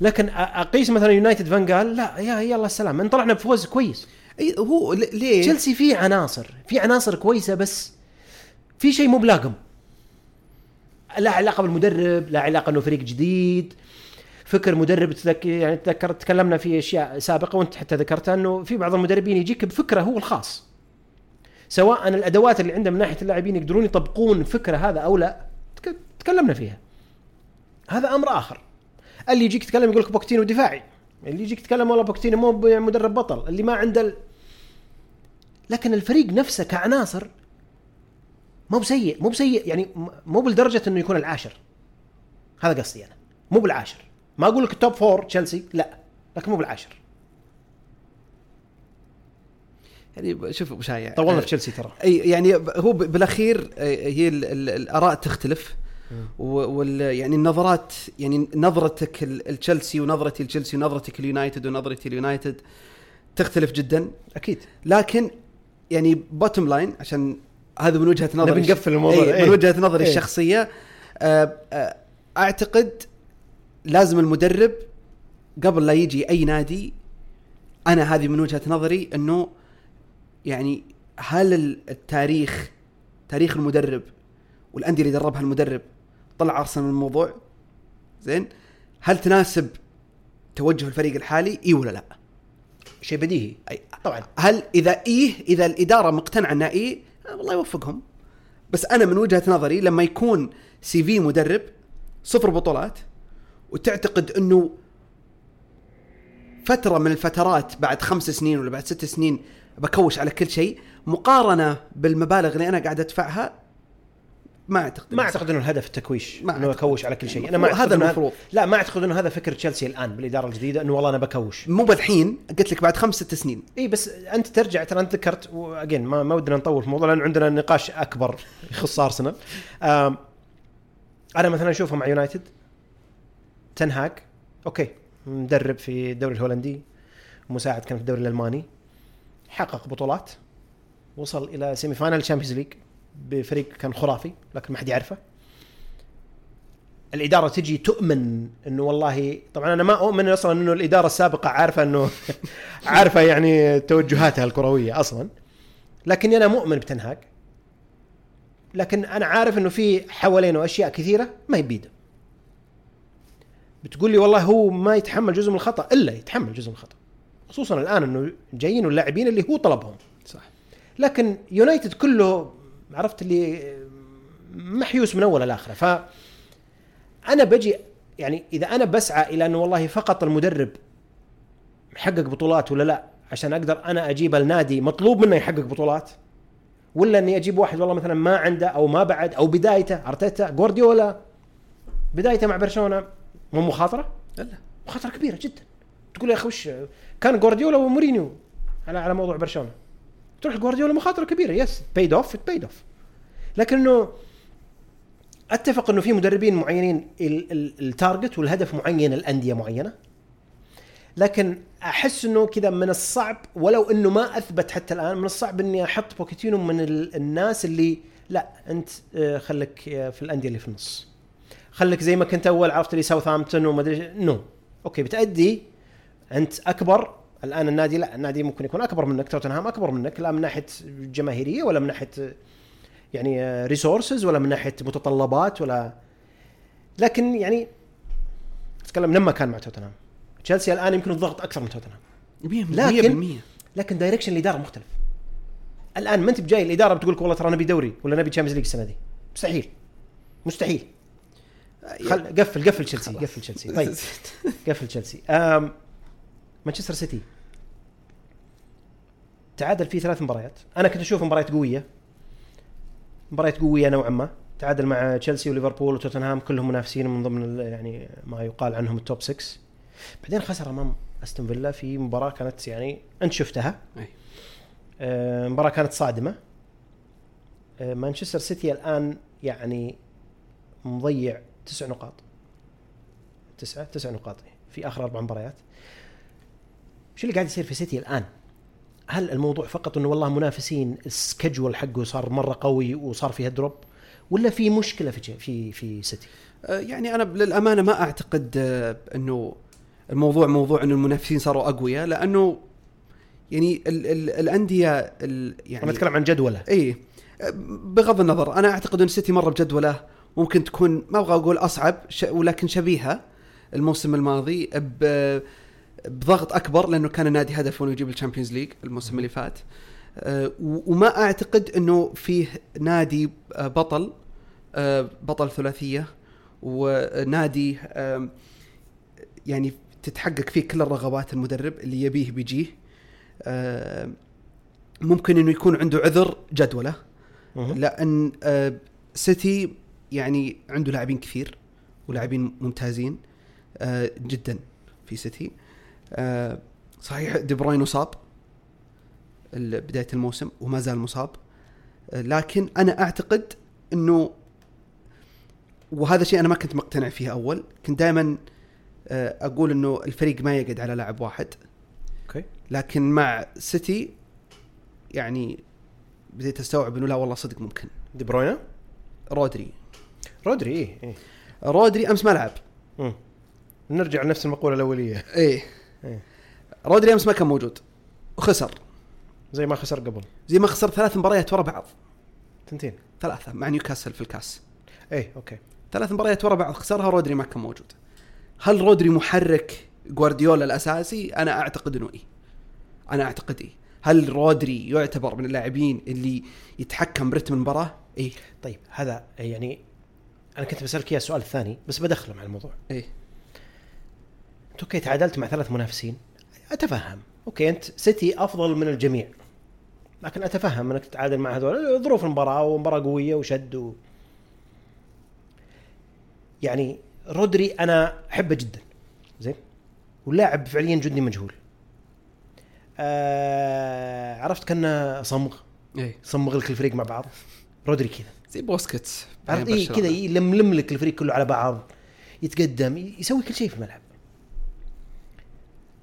Speaker 1: لكن أقيس مثلا يونايتد فانجال لا يا يلا السلام إن طلعنا بفوز كويس.
Speaker 2: اي هو ليه
Speaker 1: تشيلسي فيه عناصر في عناصر كويسة بس في شيء مو بلاقم لا علاقة بالمدرب لا علاقة إنه فريق جديد. فكر مدرب تذكر يعني تذكر تكلمنا في أشياء سابقة وأنت حتى ذكرتها إنه في بعض المدربين يجيك بفكره هو الخاص. سواء الأدوات اللي عنده من ناحية اللاعبين يقدرون يطبقون فكره هذا أو لا تك- تكلمنا فيها. هذا أمر آخر. اللي يجيك يتكلم يقول لك بوكتينو دفاعي. اللي يجيك يتكلم والله بوكيتينو مو مدرب بطل. اللي ما عنده ال... لكن الفريق نفسه كعناصر مو بسيء مو بسيء يعني مو بالدرجة إنه يكون العاشر. هذا قصدي أنا. مو بالعاشر. ما أقول لك ال top four تشيلسي لا لكن مو بالعاشر.
Speaker 2: يعني شوف أبو شايع
Speaker 1: طولنا في تشيلسي ترى.
Speaker 2: أي يعني هو بالأخير آه، هي ال- ال- الآراء تختلف. وال يعني النظرات يعني نظرتك لتشيلسي ونظرتي لتشيلسي ونظرتك ليونايتد ونظرتي ليونايتد تختلف جدا.
Speaker 1: أكيد.
Speaker 2: لكن يعني bottom line عشان هذا من وجهة نظري
Speaker 1: نبي نقفل الموضوع.
Speaker 2: إيه
Speaker 1: إيه.
Speaker 2: من وجهة نظري
Speaker 1: إيه.
Speaker 2: الشخصية آه، آه، أعتقد لازم المدرب قبل لا يجي أي نادي أنا هذه من وجهة نظري إنه يعني هل ال- التاريخ تاريخ المدرب والأندية اللي دربها المدرب طلع ارسنال من الموضوع زين هل تناسب توجه الفريق الحالي إي ولا لا؟
Speaker 1: شيء بديهي
Speaker 2: أي
Speaker 1: طبعا
Speaker 2: هل إذا إيه إذا الإدارة مقتنعة إنها إيه والله يوفقهم. بس أنا من وجهة نظري لما يكون سي في مدرب صفر بطولات وتعتقد إنه فترة من الفترات بعد خمس سنين ولا بعد ست سنين بكوش على كل شيء مقارنة بالمبالغ اللي أنا قاعد أدفعها ما أعتقد
Speaker 1: ما. أعتقد إنه الهدف التكويش
Speaker 2: ما إنه.
Speaker 1: أكوش على كل شيء. أنا ما
Speaker 2: هذا المفروض.
Speaker 1: لا ما أعتقد إنه هذا فكر تشيلسي الآن بالإدارة الجديدة إنه والله أنا بكوش.
Speaker 2: مو بالحين قلت لك بعد خمس ست سنين.
Speaker 1: إي بس أنت ترجع ترى أنت ذكرت واجين ما, ما ودنا نطول في الموضوع لأن عندنا نقاش أكبر يخص ارسنال أنا مثلا أشوفه مع يونايتد. تنهاج okay مدرب في الدوري الهولندي. مساعد كان في الدوري الألماني. حقق بطولات. وصل إلى semi final Champions League بفريق كان خرافي لكن ما حد يعرفه. الإدارة تجي تؤمن إنه والله طبعا أنا ما أؤمن أصلا إنه الإدارة السابقة عارفة إنه عارفة يعني توجهاتها الكروية أصلا. لكني أنا مؤمن بتنهاج لكن أنا عارف إنه في حوالينه أشياء كثيرة ما هي بيده. بتقول لي والله هو ما يتحمل جزء من الخطأ؟ إلا يتحمل جزء من الخطأ. خصوصا الآن إنه جايين اللاعبين اللي هو طلبهم.
Speaker 2: صح.
Speaker 1: لكن يونايتد كله عرفت اللي محيوس من أول لاخره ف أنا بجي يعني إذا أنا بسعى إلى انه والله فقط المدرب محقق بطولات ولا لا عشان أقدر أنا أجيب النادي مطلوب منه يحقق بطولات ولا أني أجيب واحد والله مثلا ما عنده أو ما بعد أو بدايته أرتيتا جوارديولا بدايته مع برشلونة مو مخاطرة؟
Speaker 2: لا.
Speaker 1: مخاطرة كبيرة جدا. تقول يا أخي وش كان جوارديولا ومورينيو على على موضوع برشلونة. تروح جوارديولا مخاطرة كبيرة. yes paid off paid off لكنه أتفق إنه في مدربين معينين ال- ال- ال target والهدف معين لأندية معينة. لكن أحس إنه كذا من الصعب ولو إنه ما أثبت حتى الآن من الصعب إني أحط بوكيتينو من ال- الناس اللي لا أنت آه، خليك آه، في الأندية اللي في النص. خليك زي ما كنت أول عرفت لي ساوثهامبتون وما أدري no okay بتأدي أنت أكبر الآن النادي لا النادي ممكن يكون أكبر منك توتنهام أكبر منك لا من ناحية جماهيرية ولا من ناحية آه، يعني resources ولا من ناحية متطلبات ولا لكن يعني أتكلم لما كان مع توتنهام. تشيلسي الآن يمكن الضغط أكثر من توتنهام.
Speaker 2: 100%
Speaker 1: لكن لكن direction الإدارة مختلف. الآن ما أنت بجاي الإدارة بتقول لك والله ترى نبي دوري ولا نبي Champions League السنة دي. مستحيل. مستحيل. خل قفل قفل تشيلسي. قفل تشيلسي. طيب قفل تشيلسي. مانشستر سيتي. تعادل فيه ثلاث مباريات. أنا كنت أشوف مباريات قوية. مباريات قوية نوعا ما. تعادل مع تشيلسي وليفربول وتوتنهام كلهم منافسين من ضمن يعني ما يقال عنهم ال top 6 بعدين خسر أمام أستون فيلا في مباراة كانت يعني أنت شفتها. آه، مباراة كانت صادمة. آه، مانشستر سيتي الآن يعني مضيع تسع نقاط. تسعة تسع نقاط. في آخر أربع مباريات. شو اللي قاعد يصير في سيتي الآن؟ هل الموضوع فقط إنه والله منافسين ال schedule حقه صار مرة قوي وصار فيها drop ولا في مشكلة في في في سيتي؟
Speaker 2: آه، يعني أنا للأمانة ما أعتقد آه، إنه الموضوع موضوع إنه المنافسين صاروا أقوياء لأنه يعني ال ال الأندية ال يعني
Speaker 1: أنا أتكلم عن جدولة
Speaker 2: اي بغض النظر أنا أعتقد إن السيتي مرة بجدولة ممكن تكون ما أبغى أقول أصعب. ولكن شبيهة الموسم الماضي ب... بضغط أكبر لأنه كان النادي هدفه إنه يجيب ال Champions League الموسم اللي فات. و- وما أعتقد إنه فيه نادي أه، بطل أه، بطل ثلاثية ونادي يعني تتحقق فيه كل الرغبات المدرب اللي يبيه بيجيه. ممكن إنه يكون عنده عذر جدوله. لأن آه، سيتي يعني عنده لاعبين كثير ولاعبين ممتازين آه جدا في سيتي. آه صحيح دي بروين مصاب بداية الموسم وما زال مصاب. آه لكن أنا أعتقد إنه وهذا شيء أنا ما كنت مقتنع فيه أول. كنت دائما أقول إنه الفريق ما يقعد على لاعب واحد.
Speaker 1: أوكي.
Speaker 2: لكن مع سيتي يعني بديت أستوعب إنه لا والله صدق ممكن.
Speaker 1: دي بروين؟
Speaker 2: رودري.
Speaker 1: رودري إيه. إيه
Speaker 2: رودري أمس ما لعب.
Speaker 1: نرجع لنفس المقولة الأولية.
Speaker 2: إيه.
Speaker 1: إيه.
Speaker 2: رودري امس ما كان موجود. وخسر.
Speaker 1: زي ما خسر قبل.
Speaker 2: زي ما خسر ثلاث مباريات ورا بعض.
Speaker 1: تنتين.
Speaker 2: ثلاثة مع نيوكاسل في الكاس.
Speaker 1: إيه أوكي.
Speaker 2: ثلاث مباريات ورا بعض خسرها رودري ما كان موجود. هل رودري محرك جوارديولا الأساسي؟ أنا أعتقد إنه إيه. أنا أعتقد إيه. هل رودري يعتبر من اللاعبين اللي يتحكم برتم المباراة؟ إيه.
Speaker 1: طيب هذا يعني أنا كنت بسألك إياه السؤال الثاني بس بدخله مع الموضوع.
Speaker 2: إيه.
Speaker 1: انت أوكي تعادلت مع ثلاث منافسين. أتفهم. أوكي أنت سيتي أفضل من الجميع. لكن أتفهم إنك تتعادل مع هذول. ظروف المباراة ومباراة قوية وشد و... يعني رودري أنا أحبه جدا. زين؟ واللاعب فعليا جندي مجهول. آه عرفت كأنه صمغ؟
Speaker 2: إيه.
Speaker 1: صمغ لك الفريق مع بعض. رودري كذا.
Speaker 2: زي بوسكيتس.
Speaker 1: عرفت؟ إيه كذا يلملم لك الفريق كله على بعض. يتقدم يسوي كل شيء في الملعب.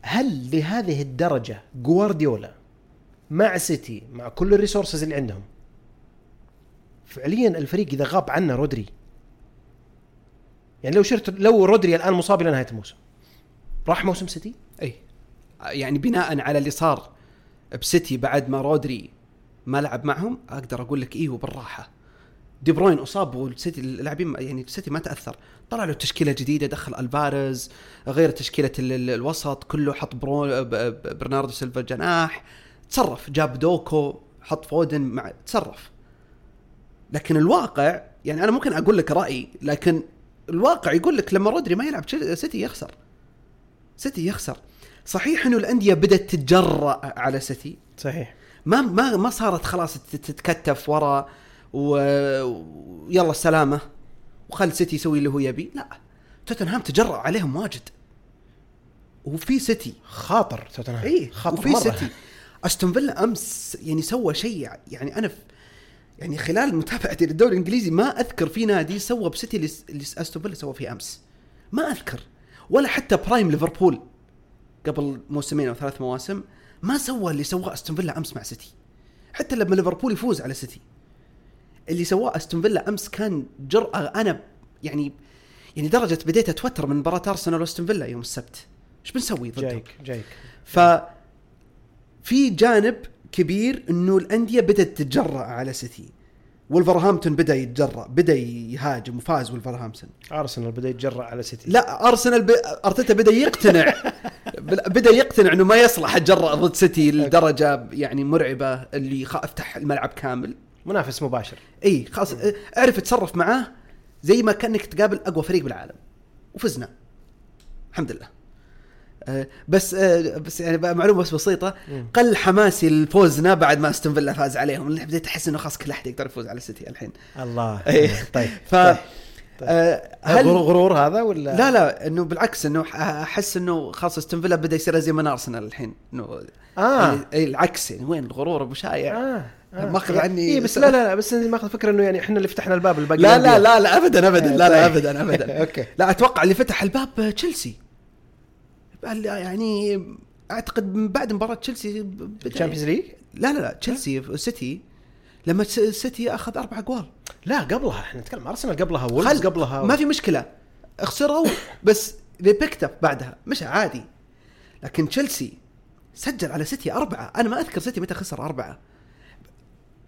Speaker 1: هل لهذه الدرجة جوارديولا مع سيتي مع كل ال resources اللي عندهم فعليا الفريق إذا غاب عنه رودري يعني لو شرت لو رودري الآن مصاب إلى نهاية الموسم راح موسم سيتي؟
Speaker 2: إي. يعني بناء على اللي صار بسيتي بعد ما رودري ما لعب معهم أقدر أقول لك إيه وبالراحه دي بروين أصاب والسيتي اللاعبين يعني السيتي ما تأثر. طلع له تشكيلة جديدة دخل ألفاريز غير تشكيلة ال- ال- الوسط كله حط برو ب- ب- برناردو سيلفا جناح. تصرف جاب دوكو حط فودن مع تصرف. لكن الواقع يعني أنا ممكن أقول لك رأيي لكن الواقع يقول لك لما رودري ما يلعب سيتي يخسر. سيتي يخسر. صحيح إنه الأندية بدأت تتجرأ على سيتي.
Speaker 1: صحيح.
Speaker 2: ما ما ما صارت خلاص تت- تتكتف ورا. ويلا السلامة. وخل سيتي يسوي اللي هو يبي. لا توتنهام تجرأ عليهم واجد. وفي سيتي
Speaker 1: خاطر توتنهام.
Speaker 2: اي
Speaker 1: خاطر
Speaker 2: وفي
Speaker 1: مرة.
Speaker 2: سيتي أستون فيلا أمس يعني سوى شيء. يعني أنا يعني خلال متابعتي للدوري الإنجليزي ما أذكر في نادي سوى بسيتي اللي أستون فيلا سوى فيه أمس. ما أذكر. ولا حتى prime ليفربول قبل موسمين أو ثلاث مواسم ما سوى اللي سواه أستون فيلا أمس مع سيتي حتى لما ليفربول يفوز على سيتي اللي سواه أستون فيلا أمس كان جرأة أنا يعني يعني درجة بديت أتوتر من مباراة أرسنال وأستون فيلا يوم السبت. إيش بنسوي ضدهم؟
Speaker 1: جايك جايك.
Speaker 2: ف في جانب كبير إنه الأندية بدأت تتجرأ على سيتي. ولفرهامبتون بدأ يتجرأ بدأ يهاجم وفاز ولفرهامبتون
Speaker 1: أرسنال بدأ يتجرأ على سيتي.
Speaker 2: لا أرسنال ب... أرتيتا بدأ يقتنع. بدأ يقتنع إنه ما يصلح اتجرأ ضد سيتي لدرجة يعني مرعبة اللي خ... أفتح الملعب كامل.
Speaker 1: منافس مباشر.
Speaker 2: إي خلاص اعرف اتصرف معاه زي ما كأنك تقابل أقوى فريق بالعالم. وفزنا. الحمد لله. أه، بس أه، بس يعني معلومة بس
Speaker 1: بسيطة.
Speaker 2: قل حماسي لفوزنا بعد ما أستون فيلا فاز عليهم. اللي بديت أحس إنه خلاص كل أحد يقدر يفوز على السيتي الحين.
Speaker 1: الله.
Speaker 2: إيه.
Speaker 1: طيب
Speaker 2: ف
Speaker 1: طيب.
Speaker 2: أه،
Speaker 1: هل غرور هذا ولا؟
Speaker 2: لا لا إنه بالعكس إنه أحس إنه خلاص أستون فيلا بدأ يصير زي من أرسنال الحين. إنه
Speaker 1: آه.
Speaker 2: يعني العكس يعني وين الغرور أبو شايع؟
Speaker 1: آه آه.
Speaker 2: ماخذ عني-
Speaker 1: اي بس لا لا لا بس ماخذ فكرة إنه يعني إحنا اللي فتحنا الباب الباقي
Speaker 2: لا لا لا لا ابدا ابدا لا لا
Speaker 1: طيب.
Speaker 2: ابدا ابدا.
Speaker 1: أوكي.
Speaker 2: لا أتوقع اللي فتح الباب تشيلسي. يعني أعتقد من بعد مباراة تشيلسي بدا-
Speaker 1: ال Champions League
Speaker 2: لا لا لا تشيلسي سيتي لما سيتي أخذ أربع أجوال.
Speaker 1: لا قبلها إحنا نتكلم أرسنال قبلها وولفز
Speaker 2: خل-
Speaker 1: قبلها.
Speaker 2: ما في مشكلة خسروا بس they picked up بعدها مش عادي. لكن تشيلسي سجل على سيتي أربعة. أنا ما أذكر سيتي متى خسر أربعة.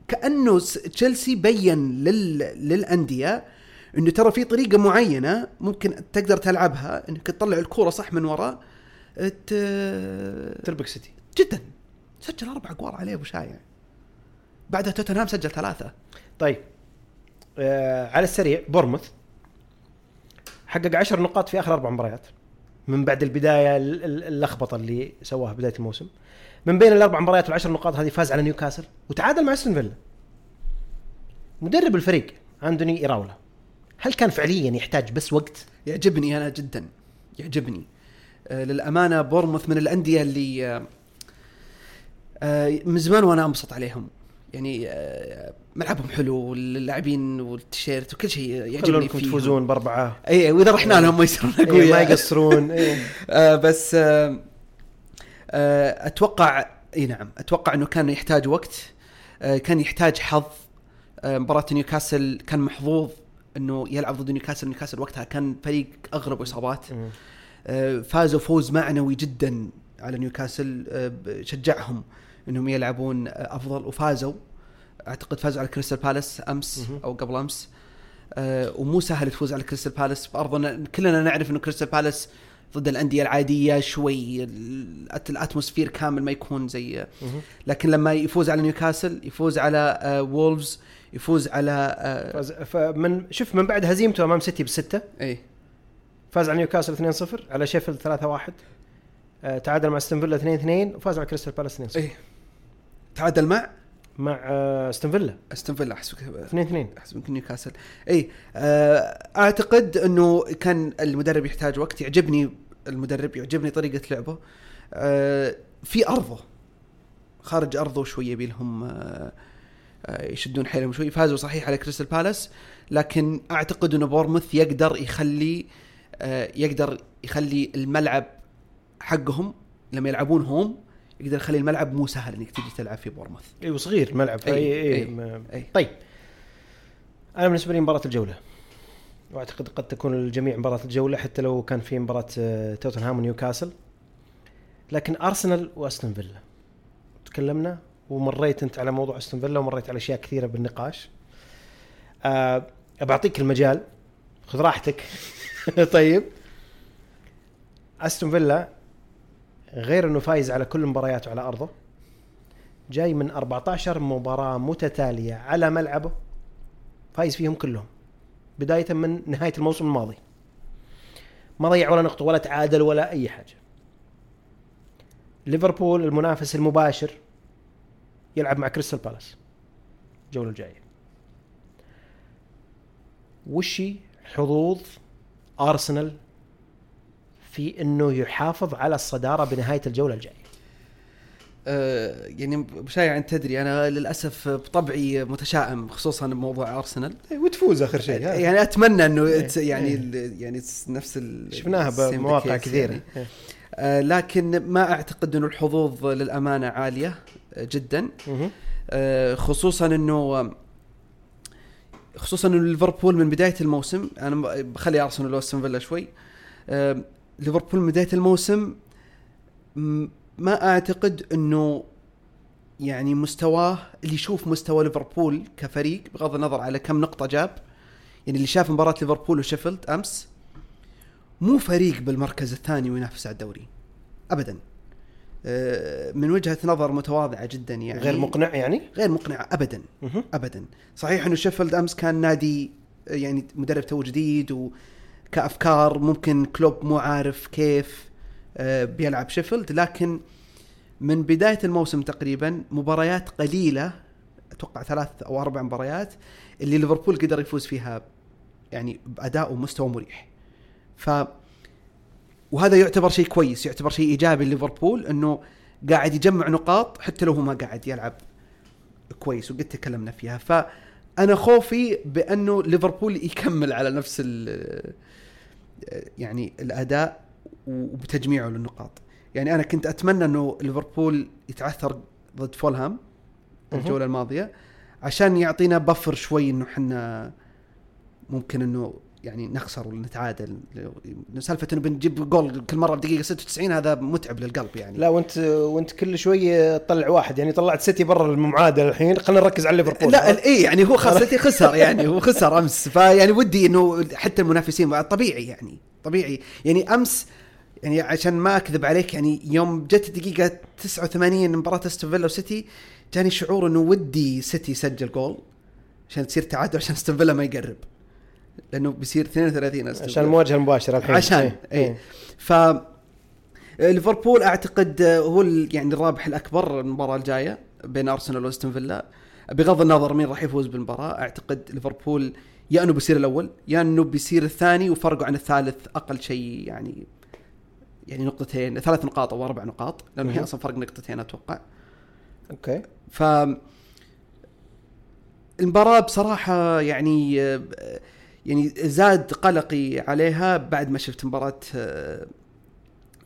Speaker 2: كأنه س- تشيلسي بين لل... للأندية أنه ترى في طريقة معينة ممكن تقدر تلعبها أنك تطلع الكورة صح من وراء ت...
Speaker 1: تربك سيتي.
Speaker 2: جدا. سجل أربع أجوال عليه أبو شايع بعدها توتنهام سجل ثلاثة.
Speaker 1: طيب. آه على السريع بورموث. حقق 10 نقاط في آخر أربع مباريات. من بعد البداية ال- ال- اللخبطة اللي سواها بداية الموسم. من بين الأربع مباريات والعشر نقاط هذه فاز على نيوكاسل وتعادل مع أستون فيلا. مدرب الفريق أندوني إيراولا هل كان فعليا يحتاج بس وقت؟
Speaker 2: يعجبني أنا جدا يعجبني. آه، للأمانة بورموث من الأندية اللي آه، آه، من زمان وأنا أنبسط عليهم. يعني آه، ملعبهم حلو واللاعبين والتيشيرت وكل شيء يعجبني فيهم.
Speaker 1: تفوزون بأربعة.
Speaker 2: اي وإذا رحنا لهم ما يصيرون
Speaker 1: إيه، ما يقصرون إيه.
Speaker 2: آه، بس آه، أتوقع إي نعم أتوقع إنه كان يحتاج وقت. آه، كان يحتاج حظ. آه، مباراة نيوكاسل كان محظوظ إنه يلعب ضد نيوكاسل. نيوكاسل وقتها كان فريق اغلب
Speaker 1: إصابات.
Speaker 2: آه، فازوا فوز معنوي جدا على نيوكاسل. آه، شجعهم إنهم يلعبون آه، أفضل وفازوا. أعتقد فازوا على كريستال بالاس
Speaker 1: أمس.
Speaker 2: أو قبل أمس. آه، ومو سهل تفوز على كريستال بالاس. بارضنا كلنا نعرف إنه كريستال بالاس ضد الأندية العادية شوي ال- ال atmosphere كامل ما يكون زي. لكن لما يفوز على نيوكاسل يفوز على آه، وولفز يفوز على آه،
Speaker 1: فاز فمن شوف من بعد هزيمته أمام سيتي بالسته
Speaker 2: إي.
Speaker 1: فاز على نيوكاسل 2-0 على شيفيلد 3-1 آه، تعادل مع استون فيلا 2-2 وفاز على كريستال بالاس 2-0
Speaker 2: إي. تعادل مع
Speaker 1: مع آه، أستون فيلا.
Speaker 2: أستون فيلا احسب
Speaker 1: 2-2
Speaker 2: احسب يمكن نيوكاسل. إي آه، أعتقد إنه كان المدرب يحتاج وقت يعجبني المدرب يعجبني طريقة لعبه. آه، في أرضه خارج أرضه شوية يبي لهم آه، آه، يشدون حيلهم شوي. فازوا صحيح على كريستال بالاس لكن أعتقد إنه بورموث يقدر يخلي آه، يقدر يخلي الملعب حقهم لما يلعبون home يقدر يخلي الملعب مو سهل إنك تجي تلعب في بورموث.
Speaker 1: إي وصغير الملعب إي إي
Speaker 2: أي،.
Speaker 1: طيب. أنا بالنسبة لي مباراة الجولة. وأعتقد قد تكون الجميع مباراة الجولة حتى لو كان في مباراة آه، توتنهام ونيوكاسل. لكن أرسنال وأستون فيلا. تكلمنا ومريت أنت على موضوع أستون فيلا ومريت على أشياء كثيرة بالنقاش. أه بعطيك المجال. خذ راحتك. طيب. أستون فيلا غير إنه فايز على كل مبارياته على أرضه. جاي من 14 مباراة متتالية على ملعبه. فايز فيهم كلهم. بداية من نهاية الموسم الماضي. ما ضيع ولا نقطة ولا تعادل ولا أي حاجة. ليفربول المنافس المباشر يلعب مع كريستال بالاس. الجولة الجاية. وشي حظوظ أرسنال في أنه يحافظ على الصدارة بنهاية الجولة الجاية.
Speaker 2: آه، يعني بشايع أنت تدري أنا للأسف بطبعي متشائم خصوصا بموضوع أرسنال.
Speaker 1: وتفوز آخر شيء
Speaker 2: يعني أتمنى إنه
Speaker 1: إيه،
Speaker 2: يعني
Speaker 1: إيه.
Speaker 2: ال- يعني it's نفس ال
Speaker 1: شفناها بمواقع كثيرة.
Speaker 2: يعني. آه، لكن ما أعتقد إنه الحظوظ للأمانة عالية آه، جدا. آه، خصوصا إنه خصوصا إنه ليفربول من بداية الموسم أنا بخلي أرسنال وأستون فيلا شوي. آه، ليفربول من بداية الموسم ما أعتقد إنه يعني مستواه اللي يشوف مستوى ليفربول كفريق بغض النظر على كم نقطة جاب يعني اللي شاف مباراة ليفربول وشيفيلد أمس مو فريق بالمركز الثاني وينافس على الدوري. ابدا. آه، من وجهة نظر متواضعة جدا يعني.
Speaker 1: غير مقنع يعني؟
Speaker 2: غير مقنعه ابدا. ابدا. صحيح إنه شيفيلد أمس كان نادي آه، يعني مدرب تو جديد وكأفكار ممكن كلوب مو عارف كيف آه، بيلعب شيفيلد. لكن من بداية الموسم تقريبا مباريات قليلة أتوقع ثلاث أو أربع مباريات اللي ليفربول قدر يفوز فيها يعني بأداء ومستوى مريح. ف وهذا يعتبر شيء كويس يعتبر شيء إيجابي لليفربول إنه قاعد يجمع نقاط حتى لو هو ما قاعد يلعب كويس وقد تكلمنا فيها. فانا خوفي بأنه ليفربول يكمل على نفس يعني الأداء وبتجميعه للنقاط. يعني أنا كنت أتمنى أنه ليفربول يتعثر ضد فولهام الجولة الماضية عشان يعطينا بفر شوي إنه إحنا ممكن إنه يعني نخسر ولا نتعادل. سالفة إنه بنجيب جول كل مرة بدقيقة 96 هذا متعب للقلب يعني.
Speaker 1: لا وانت وأنت كل شوي تطلع واحد. يعني طلعت سيتي برا المعادله الحين خلينا نركز على ليفربول.
Speaker 2: لا اي يعني هو خاصتي خسر يعني هو خسر أمس. فيعني ودي إنه حتى المنافسين طبيعي يعني طبيعي. يعني أمس يعني عشان ما أكذب عليك يعني يوم جت الدقيقه 89 مباراة أستون فيلا وسيتي جاني شعور إنه ودي سيتي يسجل جول عشان تصير تعادل عشان أستون فيلا ما يقرب. لأنه بيصير 32 أستون
Speaker 1: عشان. المواجهة المباشرة الحين
Speaker 2: عشان
Speaker 1: إيه.
Speaker 2: اي ف ليفربول أعتقد هو يعني الرابح الأكبر المباراة الجاية بين أرسنال وأستون فيلا بغض النظر مين راح يفوز بالمباراة أعتقد ليفربول يا إنه بيصير الأول يا إنه بيصير الثاني وفرقه عن الثالث أقل شيء يعني يعني نقطتين ثلاث نقاط أو أربع نقاط لأنه
Speaker 1: مهم.
Speaker 2: أصلا فرق نقطتين أتوقع
Speaker 1: أوكي
Speaker 2: ف المباراة بصراحة يعني يعني زاد قلقي عليها بعد ما شفت مباراة آه،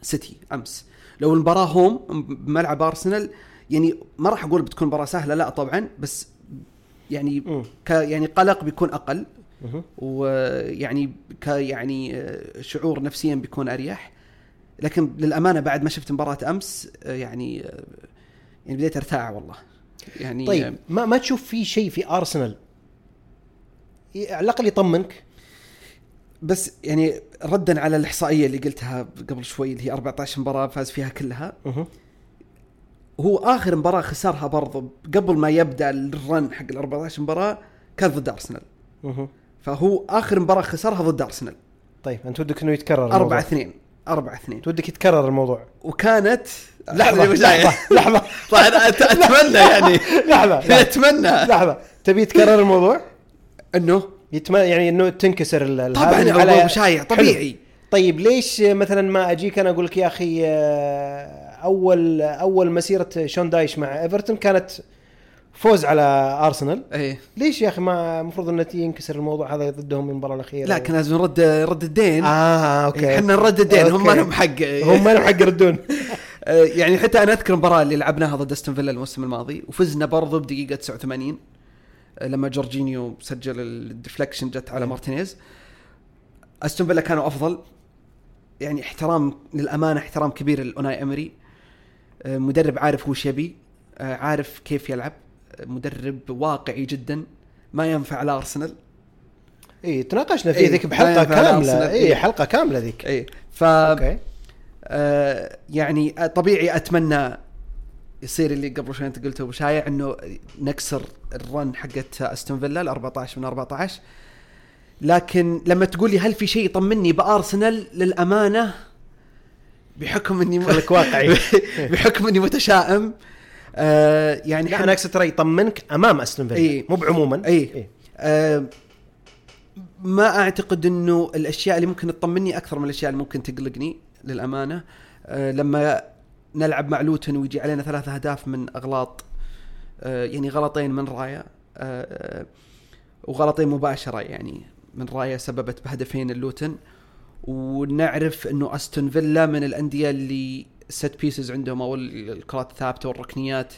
Speaker 2: سيتي أمس لو المباراة هوم بملعب أرسنال يعني ما راح أقول بتكون مباراة سهلة لا طبعا بس يعني. ك يعني قلق بيكون
Speaker 1: أقل.
Speaker 2: ويعني ك يعني آه، شعور نفسيا بيكون أريح لكن للأمانة بعد ما شفت مباراة أمس آه، يعني يعني بديت ارتاع والله يعني
Speaker 1: طيب ما ما تشوف في شيء في أرسنال على الأقل يطمنك.
Speaker 2: بس يعني ردا على الإحصائية اللي قلتها قبل شوي اللي هي 14 مباراة فاز فيها كلها. هو آخر مباراة خسرها برضه قبل ما يبدأ الرن حق ال 14 مباراة كان ضد
Speaker 1: أرسنال.
Speaker 2: فهو آخر مباراة خسرها ضد أرسنال.
Speaker 1: طيب أنت ودك إنه يتكرر
Speaker 2: 4
Speaker 1: الموضوع.
Speaker 2: 2 4 2
Speaker 1: انت ودك يتكرر الموضوع؟
Speaker 2: وكانت وش-
Speaker 1: لحظة لحظة.
Speaker 2: طبعا أت- أتمنى يعني.
Speaker 1: لحظه لحظة,
Speaker 2: أتمنى.
Speaker 1: لحظة. تبي يتكرر الموضوع؟
Speaker 2: إنه؟
Speaker 1: يتم... يعني إنه تنكسر ال-
Speaker 2: طبعا
Speaker 1: هذه
Speaker 2: هو شايع طبيعي
Speaker 1: حلو. طيب ليش مثلا ما أجيك أنا أقول لك يا أخي آه، اول أول مسيرة شون دايش مع إيفرتون كانت فوز على أرسنال.
Speaker 2: إيه.
Speaker 1: ليش يا أخي ما المفروض إنه ينكسر الموضوع هذا ضدهم من المباراة الأخيرة؟
Speaker 2: لا كان لازم نرد رد الدين.
Speaker 1: آه أوكي.
Speaker 2: إحنا نرد الدين هم
Speaker 1: أوكي.
Speaker 2: ما لهم حق.
Speaker 1: هم ما لهم حق يردون.
Speaker 2: آه، يعني حتى أنا أذكر المباراة اللي لعبناها ضد أستون فيلا الموسم الماضي وفزنا برضو بدقيقة 89 آه، لما جورجينيو سجل ال deflection جت على مارتينيز أستون فيلا كانوا أفضل. يعني احترام للأمانة احترام كبير لأوناي امري آه، مدرب عارف وش يبي آه، عارف كيف يلعب آه، مدرب واقعي جدا ما ينفع على ارسنال
Speaker 1: اي تناقشنا
Speaker 2: إيه،
Speaker 1: فيه ذيك بحلقة
Speaker 2: كاملة.
Speaker 1: اي
Speaker 2: إيه.
Speaker 1: حلقة كاملة ذيك.
Speaker 2: اي ف
Speaker 1: أوكي.
Speaker 2: آه، يعني طبيعي أتمنى يصير اللي قبل شوي انت قلته أبو شايع إنه نكسر ال run حقت أستون فيلا ال 14 من 14 لكن لما تقول لي هل في شيء يطمني بأرسنال للأمانة بحكم إني
Speaker 1: خليك واقعي.
Speaker 2: بحكم إني متشائم آه يعني
Speaker 1: لا أنا أقصد ترى يطمنك أمام أستون فيلا
Speaker 2: إيه.
Speaker 1: مو بعموما.
Speaker 2: اي آه ما أعتقد إنه الأشياء اللي ممكن تطمني أكثر من الأشياء اللي ممكن تقلقني للأمانة. آه لما نلعب مع لوتن ويجي علينا ثلاث أهداف من أغلاط آه يعني غلطين من رايا آه وغلطين مباشرة يعني من رايا سببت بهدفين اللوتن ونعرف إنه أستون فيلا من الأندية اللي ست بيسز عندهم أو الكرات الثابتة والركنيات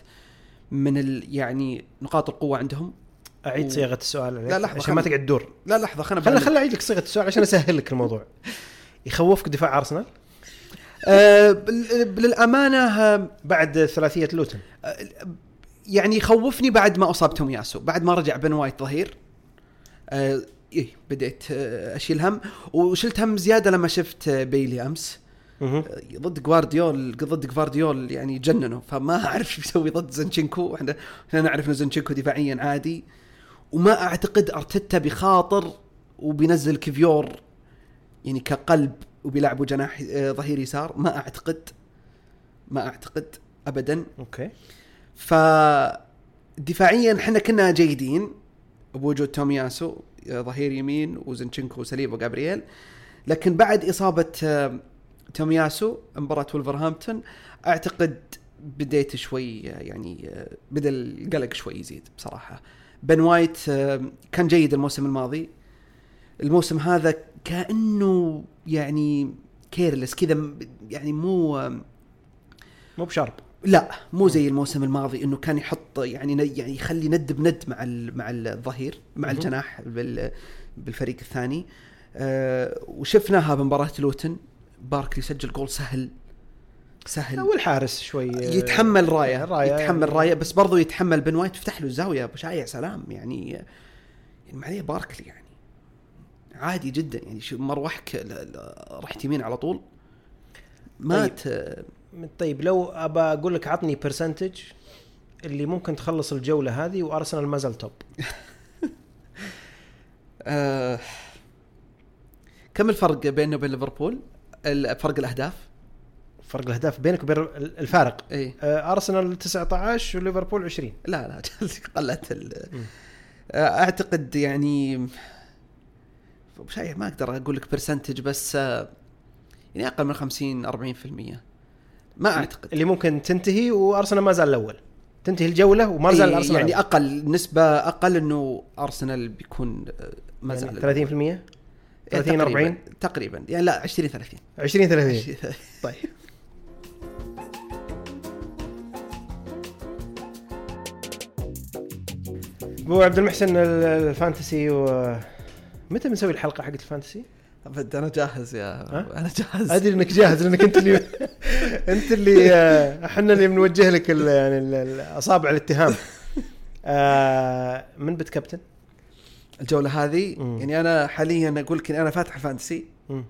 Speaker 2: من ال يعني نقاط القوة عندهم.
Speaker 1: أعيد
Speaker 2: و-
Speaker 1: صياغة السؤال عليك
Speaker 2: لا، لحظة،
Speaker 1: عشان ما
Speaker 2: خل-
Speaker 1: تقعد تدور.
Speaker 2: لا لحظة خلنا
Speaker 1: خلنا. خلنا اعيد لك صيغه السؤال عشان أسهل لك الموضوع. يخوفك دفاع أرسنال؟
Speaker 2: آه بال- للأمانة آه،
Speaker 1: بعد ثلاثية لوتن.
Speaker 2: يعني يخوفني بعد ما اصاب تومياسو بعد ما رجع بن وايت ظهير. آه إيه بديت آه أشيل هم. وشلت هم زيادة لما شفت آه، بيلي
Speaker 1: أمس.
Speaker 2: آه، ضد جوارديول ضد جوارديول يعني جننوا فما أعرف شو بيسوي ضد زنشينكو إحنا إحنا نعرف إنه زنشينكو دفاعيا عادي. وما أعتقد أرتيتا بخاطر وبينزل كيفيور يعني كقلب وبيلعبوا جناح آه، ظهير يسار. ما أعتقد ما أعتقد ابدا.
Speaker 1: أوكي.
Speaker 2: ف دفاعيا إحنا كنا جيدين. بوجود تومياسو آه، ظهير يمين وزنشنكو وصليبا وجابرييل لكن بعد إصابة آه، تومياسو مباراة ولفرهامبتون أعتقد بديت شوي يعني بدا القلق شوي يزيد بصراحة. بن وايت كان جيد الموسم الماضي. الموسم هذا كأنه يعني careless كذا يعني مو
Speaker 1: مو ب sharp
Speaker 2: لا مو زي الموسم الماضي إنه كان يحط يعني يعني يخلي ند بند مع ال- مع الظهير مع. الجناح بال بالفريق الثاني. آه وشفناها بمباراة لوتن. باركلي سجل جول سهل سهل.
Speaker 1: أو الحارس شوي آه،
Speaker 2: يتحمل راية
Speaker 1: راية.
Speaker 2: يتحمل. راية بس برضو يتحمل بن وايت. يفتح له الزاويه أبو شايع سلام. يعني يعني ما عليه باركلي يعني. عادي جدا. يعني شو مروحك رحت يمين على طول. مات آه،
Speaker 1: طيب لو ابى أقول لك عطني percentage اللي ممكن تخلص الجولة هذه وأرسنال ما زال top
Speaker 2: آه كم الفرق بينه وبين ليفربول؟ فرق الأهداف؟
Speaker 1: فرق الأهداف بينك وبين ال- الفارق.
Speaker 2: إي.
Speaker 1: آه، أرسنال 19 وليفربول 20
Speaker 2: لا لا قلت. آه، أعتقد يعني شيء ما أقدر أقول لك برسنتج بس آه، يعني أقل من 50 40% ما أعتقد.
Speaker 1: اللي ممكن تنتهي وأرسنال ما زال الأول. تنتهي الجولة وما زال
Speaker 2: إيه،
Speaker 1: أرسنال
Speaker 2: يعني. أقل نسبة أقل إنه أرسنال بيكون آه، ما زال
Speaker 1: يعني 30%
Speaker 2: الأول.
Speaker 1: 30
Speaker 2: تقريباً-
Speaker 1: 40
Speaker 2: تقريبا. يعني لا 20 30
Speaker 1: 20 30
Speaker 2: 20 30.
Speaker 1: طيب. أبو عبد المحسن ال- ال fantasy و متى بنسوي الحلقة حقت ال fantasy؟
Speaker 2: ابد أنا جاهز يا؟ أنا جاهز
Speaker 1: أدري إنك جاهز لأنك أنت اللي أنت اللي آه، إحنا اللي بنوجه لك ال- يعني ال- اصابع الاتهام آه، من بت كابتن؟
Speaker 2: الجولة هذه
Speaker 1: مم.
Speaker 2: يعني أنا حاليا أقول لك أنا فاتح ال fantasy
Speaker 1: مم.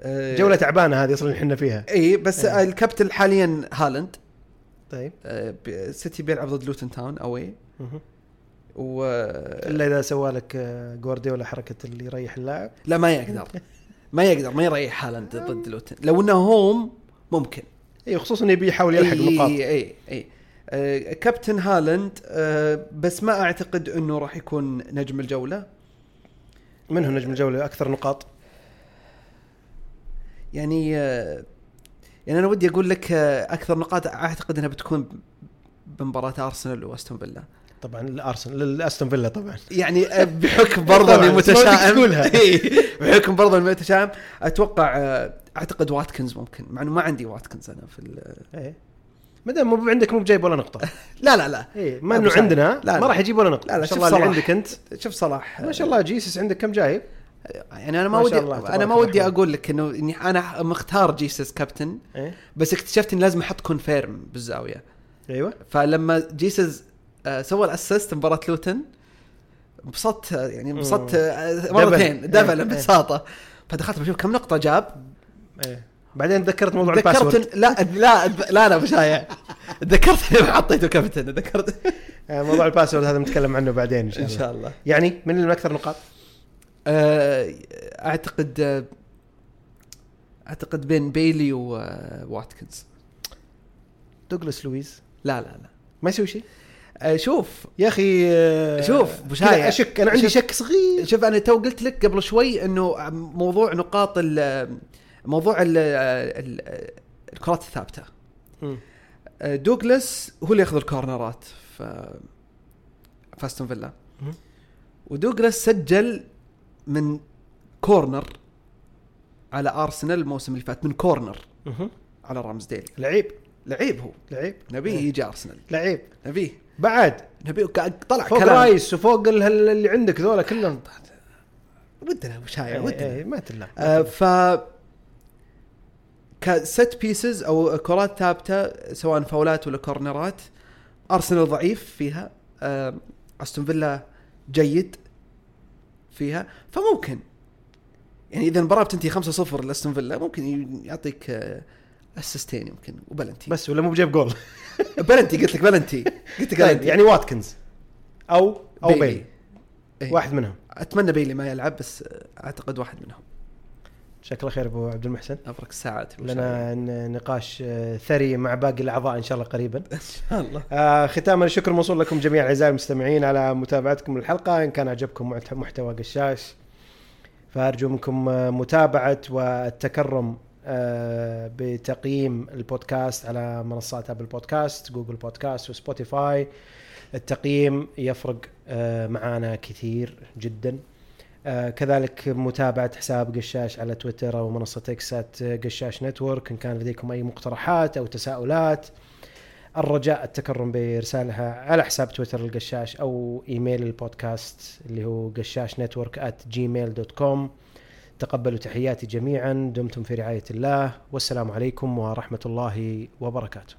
Speaker 2: آه،
Speaker 1: جولة تعبانة هذه أصلا إحنا فيها
Speaker 2: إي بس
Speaker 1: إيه.
Speaker 2: الكابتن حاليا هالاند
Speaker 1: طيب
Speaker 2: آه، سيتي بيلعب ضد لوتن تاون
Speaker 1: away.
Speaker 2: و
Speaker 1: إلا إذا سوى لك آه، جوارديولا حركة اللي يريح اللاعب.
Speaker 2: لا ما يقدر. ما يقدر ما يريح هالاند ضد لوتن. لو إنه home ممكن.
Speaker 1: اي خصوصا يبي يحاول يلحق نقاط
Speaker 2: اي اي اي آه، كابتن هالاند آه، بس ما أعتقد إنه راح يكون نجم الجولة.
Speaker 1: من هو نجم الجولة؟ أكثر نقاط.
Speaker 2: يعني آه، يعني أنا ودي أقول لك آه، أكثر نقاط أعتقد إنها بتكون بمباراة أرسنال وأستون فيلا.
Speaker 1: طبعا الارسنال الاستون فيلا طبعا.
Speaker 2: يعني آه، بحكم برضه اني متشائم. إيه، بحكم برضه اني متشائم. أتوقع آه، أعتقد واتكنز ممكن مع إنه ما عندي واتكنز أنا في ال-
Speaker 1: إيه. ما دام مو عندك مو بجايب ولا نقطة.
Speaker 2: لا لا لا.
Speaker 1: إيه ما
Speaker 2: إنه
Speaker 1: عندنا
Speaker 2: لا،
Speaker 1: ما. راح يجيب ولا نقطة.
Speaker 2: لا، لا،
Speaker 1: ما شاء
Speaker 2: شوف
Speaker 1: الله اللي
Speaker 2: صلاح.
Speaker 1: عندك أنت.
Speaker 2: شوف صلاح.
Speaker 1: ما شاء الله جيسس عندك كم جايب؟
Speaker 2: يعني أنا ما,
Speaker 1: ما
Speaker 2: ودي
Speaker 1: أنا
Speaker 2: ما ودي. أقول لك إنه إني أنا مختار جيسس كابتن
Speaker 1: إيه.
Speaker 2: بس اكتشفت اني لازم أحط confirm بالزاوية.
Speaker 1: أيوه.
Speaker 2: فلما جيسس سوى ال assist مباراة لوتن. انبسطت آه، يعني انبسطت آه، مرتين
Speaker 1: double.
Speaker 2: double
Speaker 1: إيه.
Speaker 2: انبساطة. فدخلت بشوف كم نقطة جاب.
Speaker 1: إيه. بعدين تذكرت موضوع ال password.
Speaker 2: تذكرت لا لا لا لا ابو شايع تذكرت حطيته كابتن تذكرت
Speaker 1: آه، موضوع ال password هذا نتكلم عنه بعدين إن شاء الله.
Speaker 2: شاء الله.
Speaker 1: يعني من اللي من أكثر نقاط؟
Speaker 2: آه، أعتقد آه، أعتقد بين بيلي وواتكنز
Speaker 1: دوغلاس لويز؟
Speaker 2: لا لا لا.
Speaker 1: ما يسوي شيء؟
Speaker 2: آه، شوف
Speaker 1: يا أخي آه،
Speaker 2: شوف،
Speaker 1: كذا
Speaker 2: شايع.
Speaker 1: أشك أنا عندي. شك صغير
Speaker 2: شوف أنا تو قلت لك قبل شوي إنه موضوع نقاط ال موضوع ال ال الكرات الثابتة
Speaker 1: مم.
Speaker 2: دوغلاس هو اللي ياخذ الكورنرات في في أستون فيلا. ودوغلاس سجل من corner على أرسنال الموسم اللي فات من
Speaker 1: corner.
Speaker 2: على رامزديل
Speaker 1: لعيب
Speaker 2: لعيب هو
Speaker 1: لعيب
Speaker 2: نبيه
Speaker 1: إيه.
Speaker 2: يجي أرسنال
Speaker 1: لعيب
Speaker 2: نبيه
Speaker 1: بعد
Speaker 2: قاعد طلع
Speaker 1: فوق
Speaker 2: كلام.
Speaker 1: رايس وفوق ال- ال- اللي عندك ذولا كلهم.
Speaker 2: ودنا شايع
Speaker 1: إيه،
Speaker 2: ودنا.
Speaker 1: إيه، ما تلا
Speaker 2: آه، ف set pieces أو كرات ثابتة سواء فاولات ولا كورنرات أرسنال ضعيف فيها آه، أستون فيلا جيد فيها. فممكن يعني إذا المباراه بتنتهي 5-0 لأستون فيلا ممكن يعطيك آه، اسيستين يمكن وبلنتي.
Speaker 1: بس ولا مو بجيب goal؟
Speaker 2: penalty قلت لك بلنتي. قلت لك بلنتي.
Speaker 1: يعني واتكنز. أو أو
Speaker 2: بيلي.
Speaker 1: بيلي.
Speaker 2: إيه.
Speaker 1: واحد منهم.
Speaker 2: أتمنى بيلي ما يلعب بس أعتقد واحد منهم.
Speaker 1: شكله خير أبو عبد المحسن.
Speaker 2: أبرك الساعات.
Speaker 1: لنا نقاش آه، ثري مع باقي الأعضاء إن شاء الله قريبا.
Speaker 2: إن شاء الله.
Speaker 1: آه ختاما الشكر موصول لكم جميعا أعزائي المستمعين على متابعتكم للحلقة إن كان عجبكم محت- محتوى قشاش. فأرجو منكم آه، متابعة والتكرم بتقييم البودكاست على منصات آبل بودكاست جوجل بودكاست وسبوتيفاي. التقييم يفرق آه، معانا كثير جدا. آه، كذلك متابعة حساب قشاش على تويتر أو منصة إكس at قشاش network إن كان لديكم أي مقترحات أو تساؤلات. الرجاء التكرم بإرسالها على حساب تويتر القشاش أو إيميل البودكاست اللي هو قشاش نتورك at gmail.com تقبلوا تحياتي جميعا. دمتم في رعاية الله. والسلام عليكم ورحمة الله وبركاته.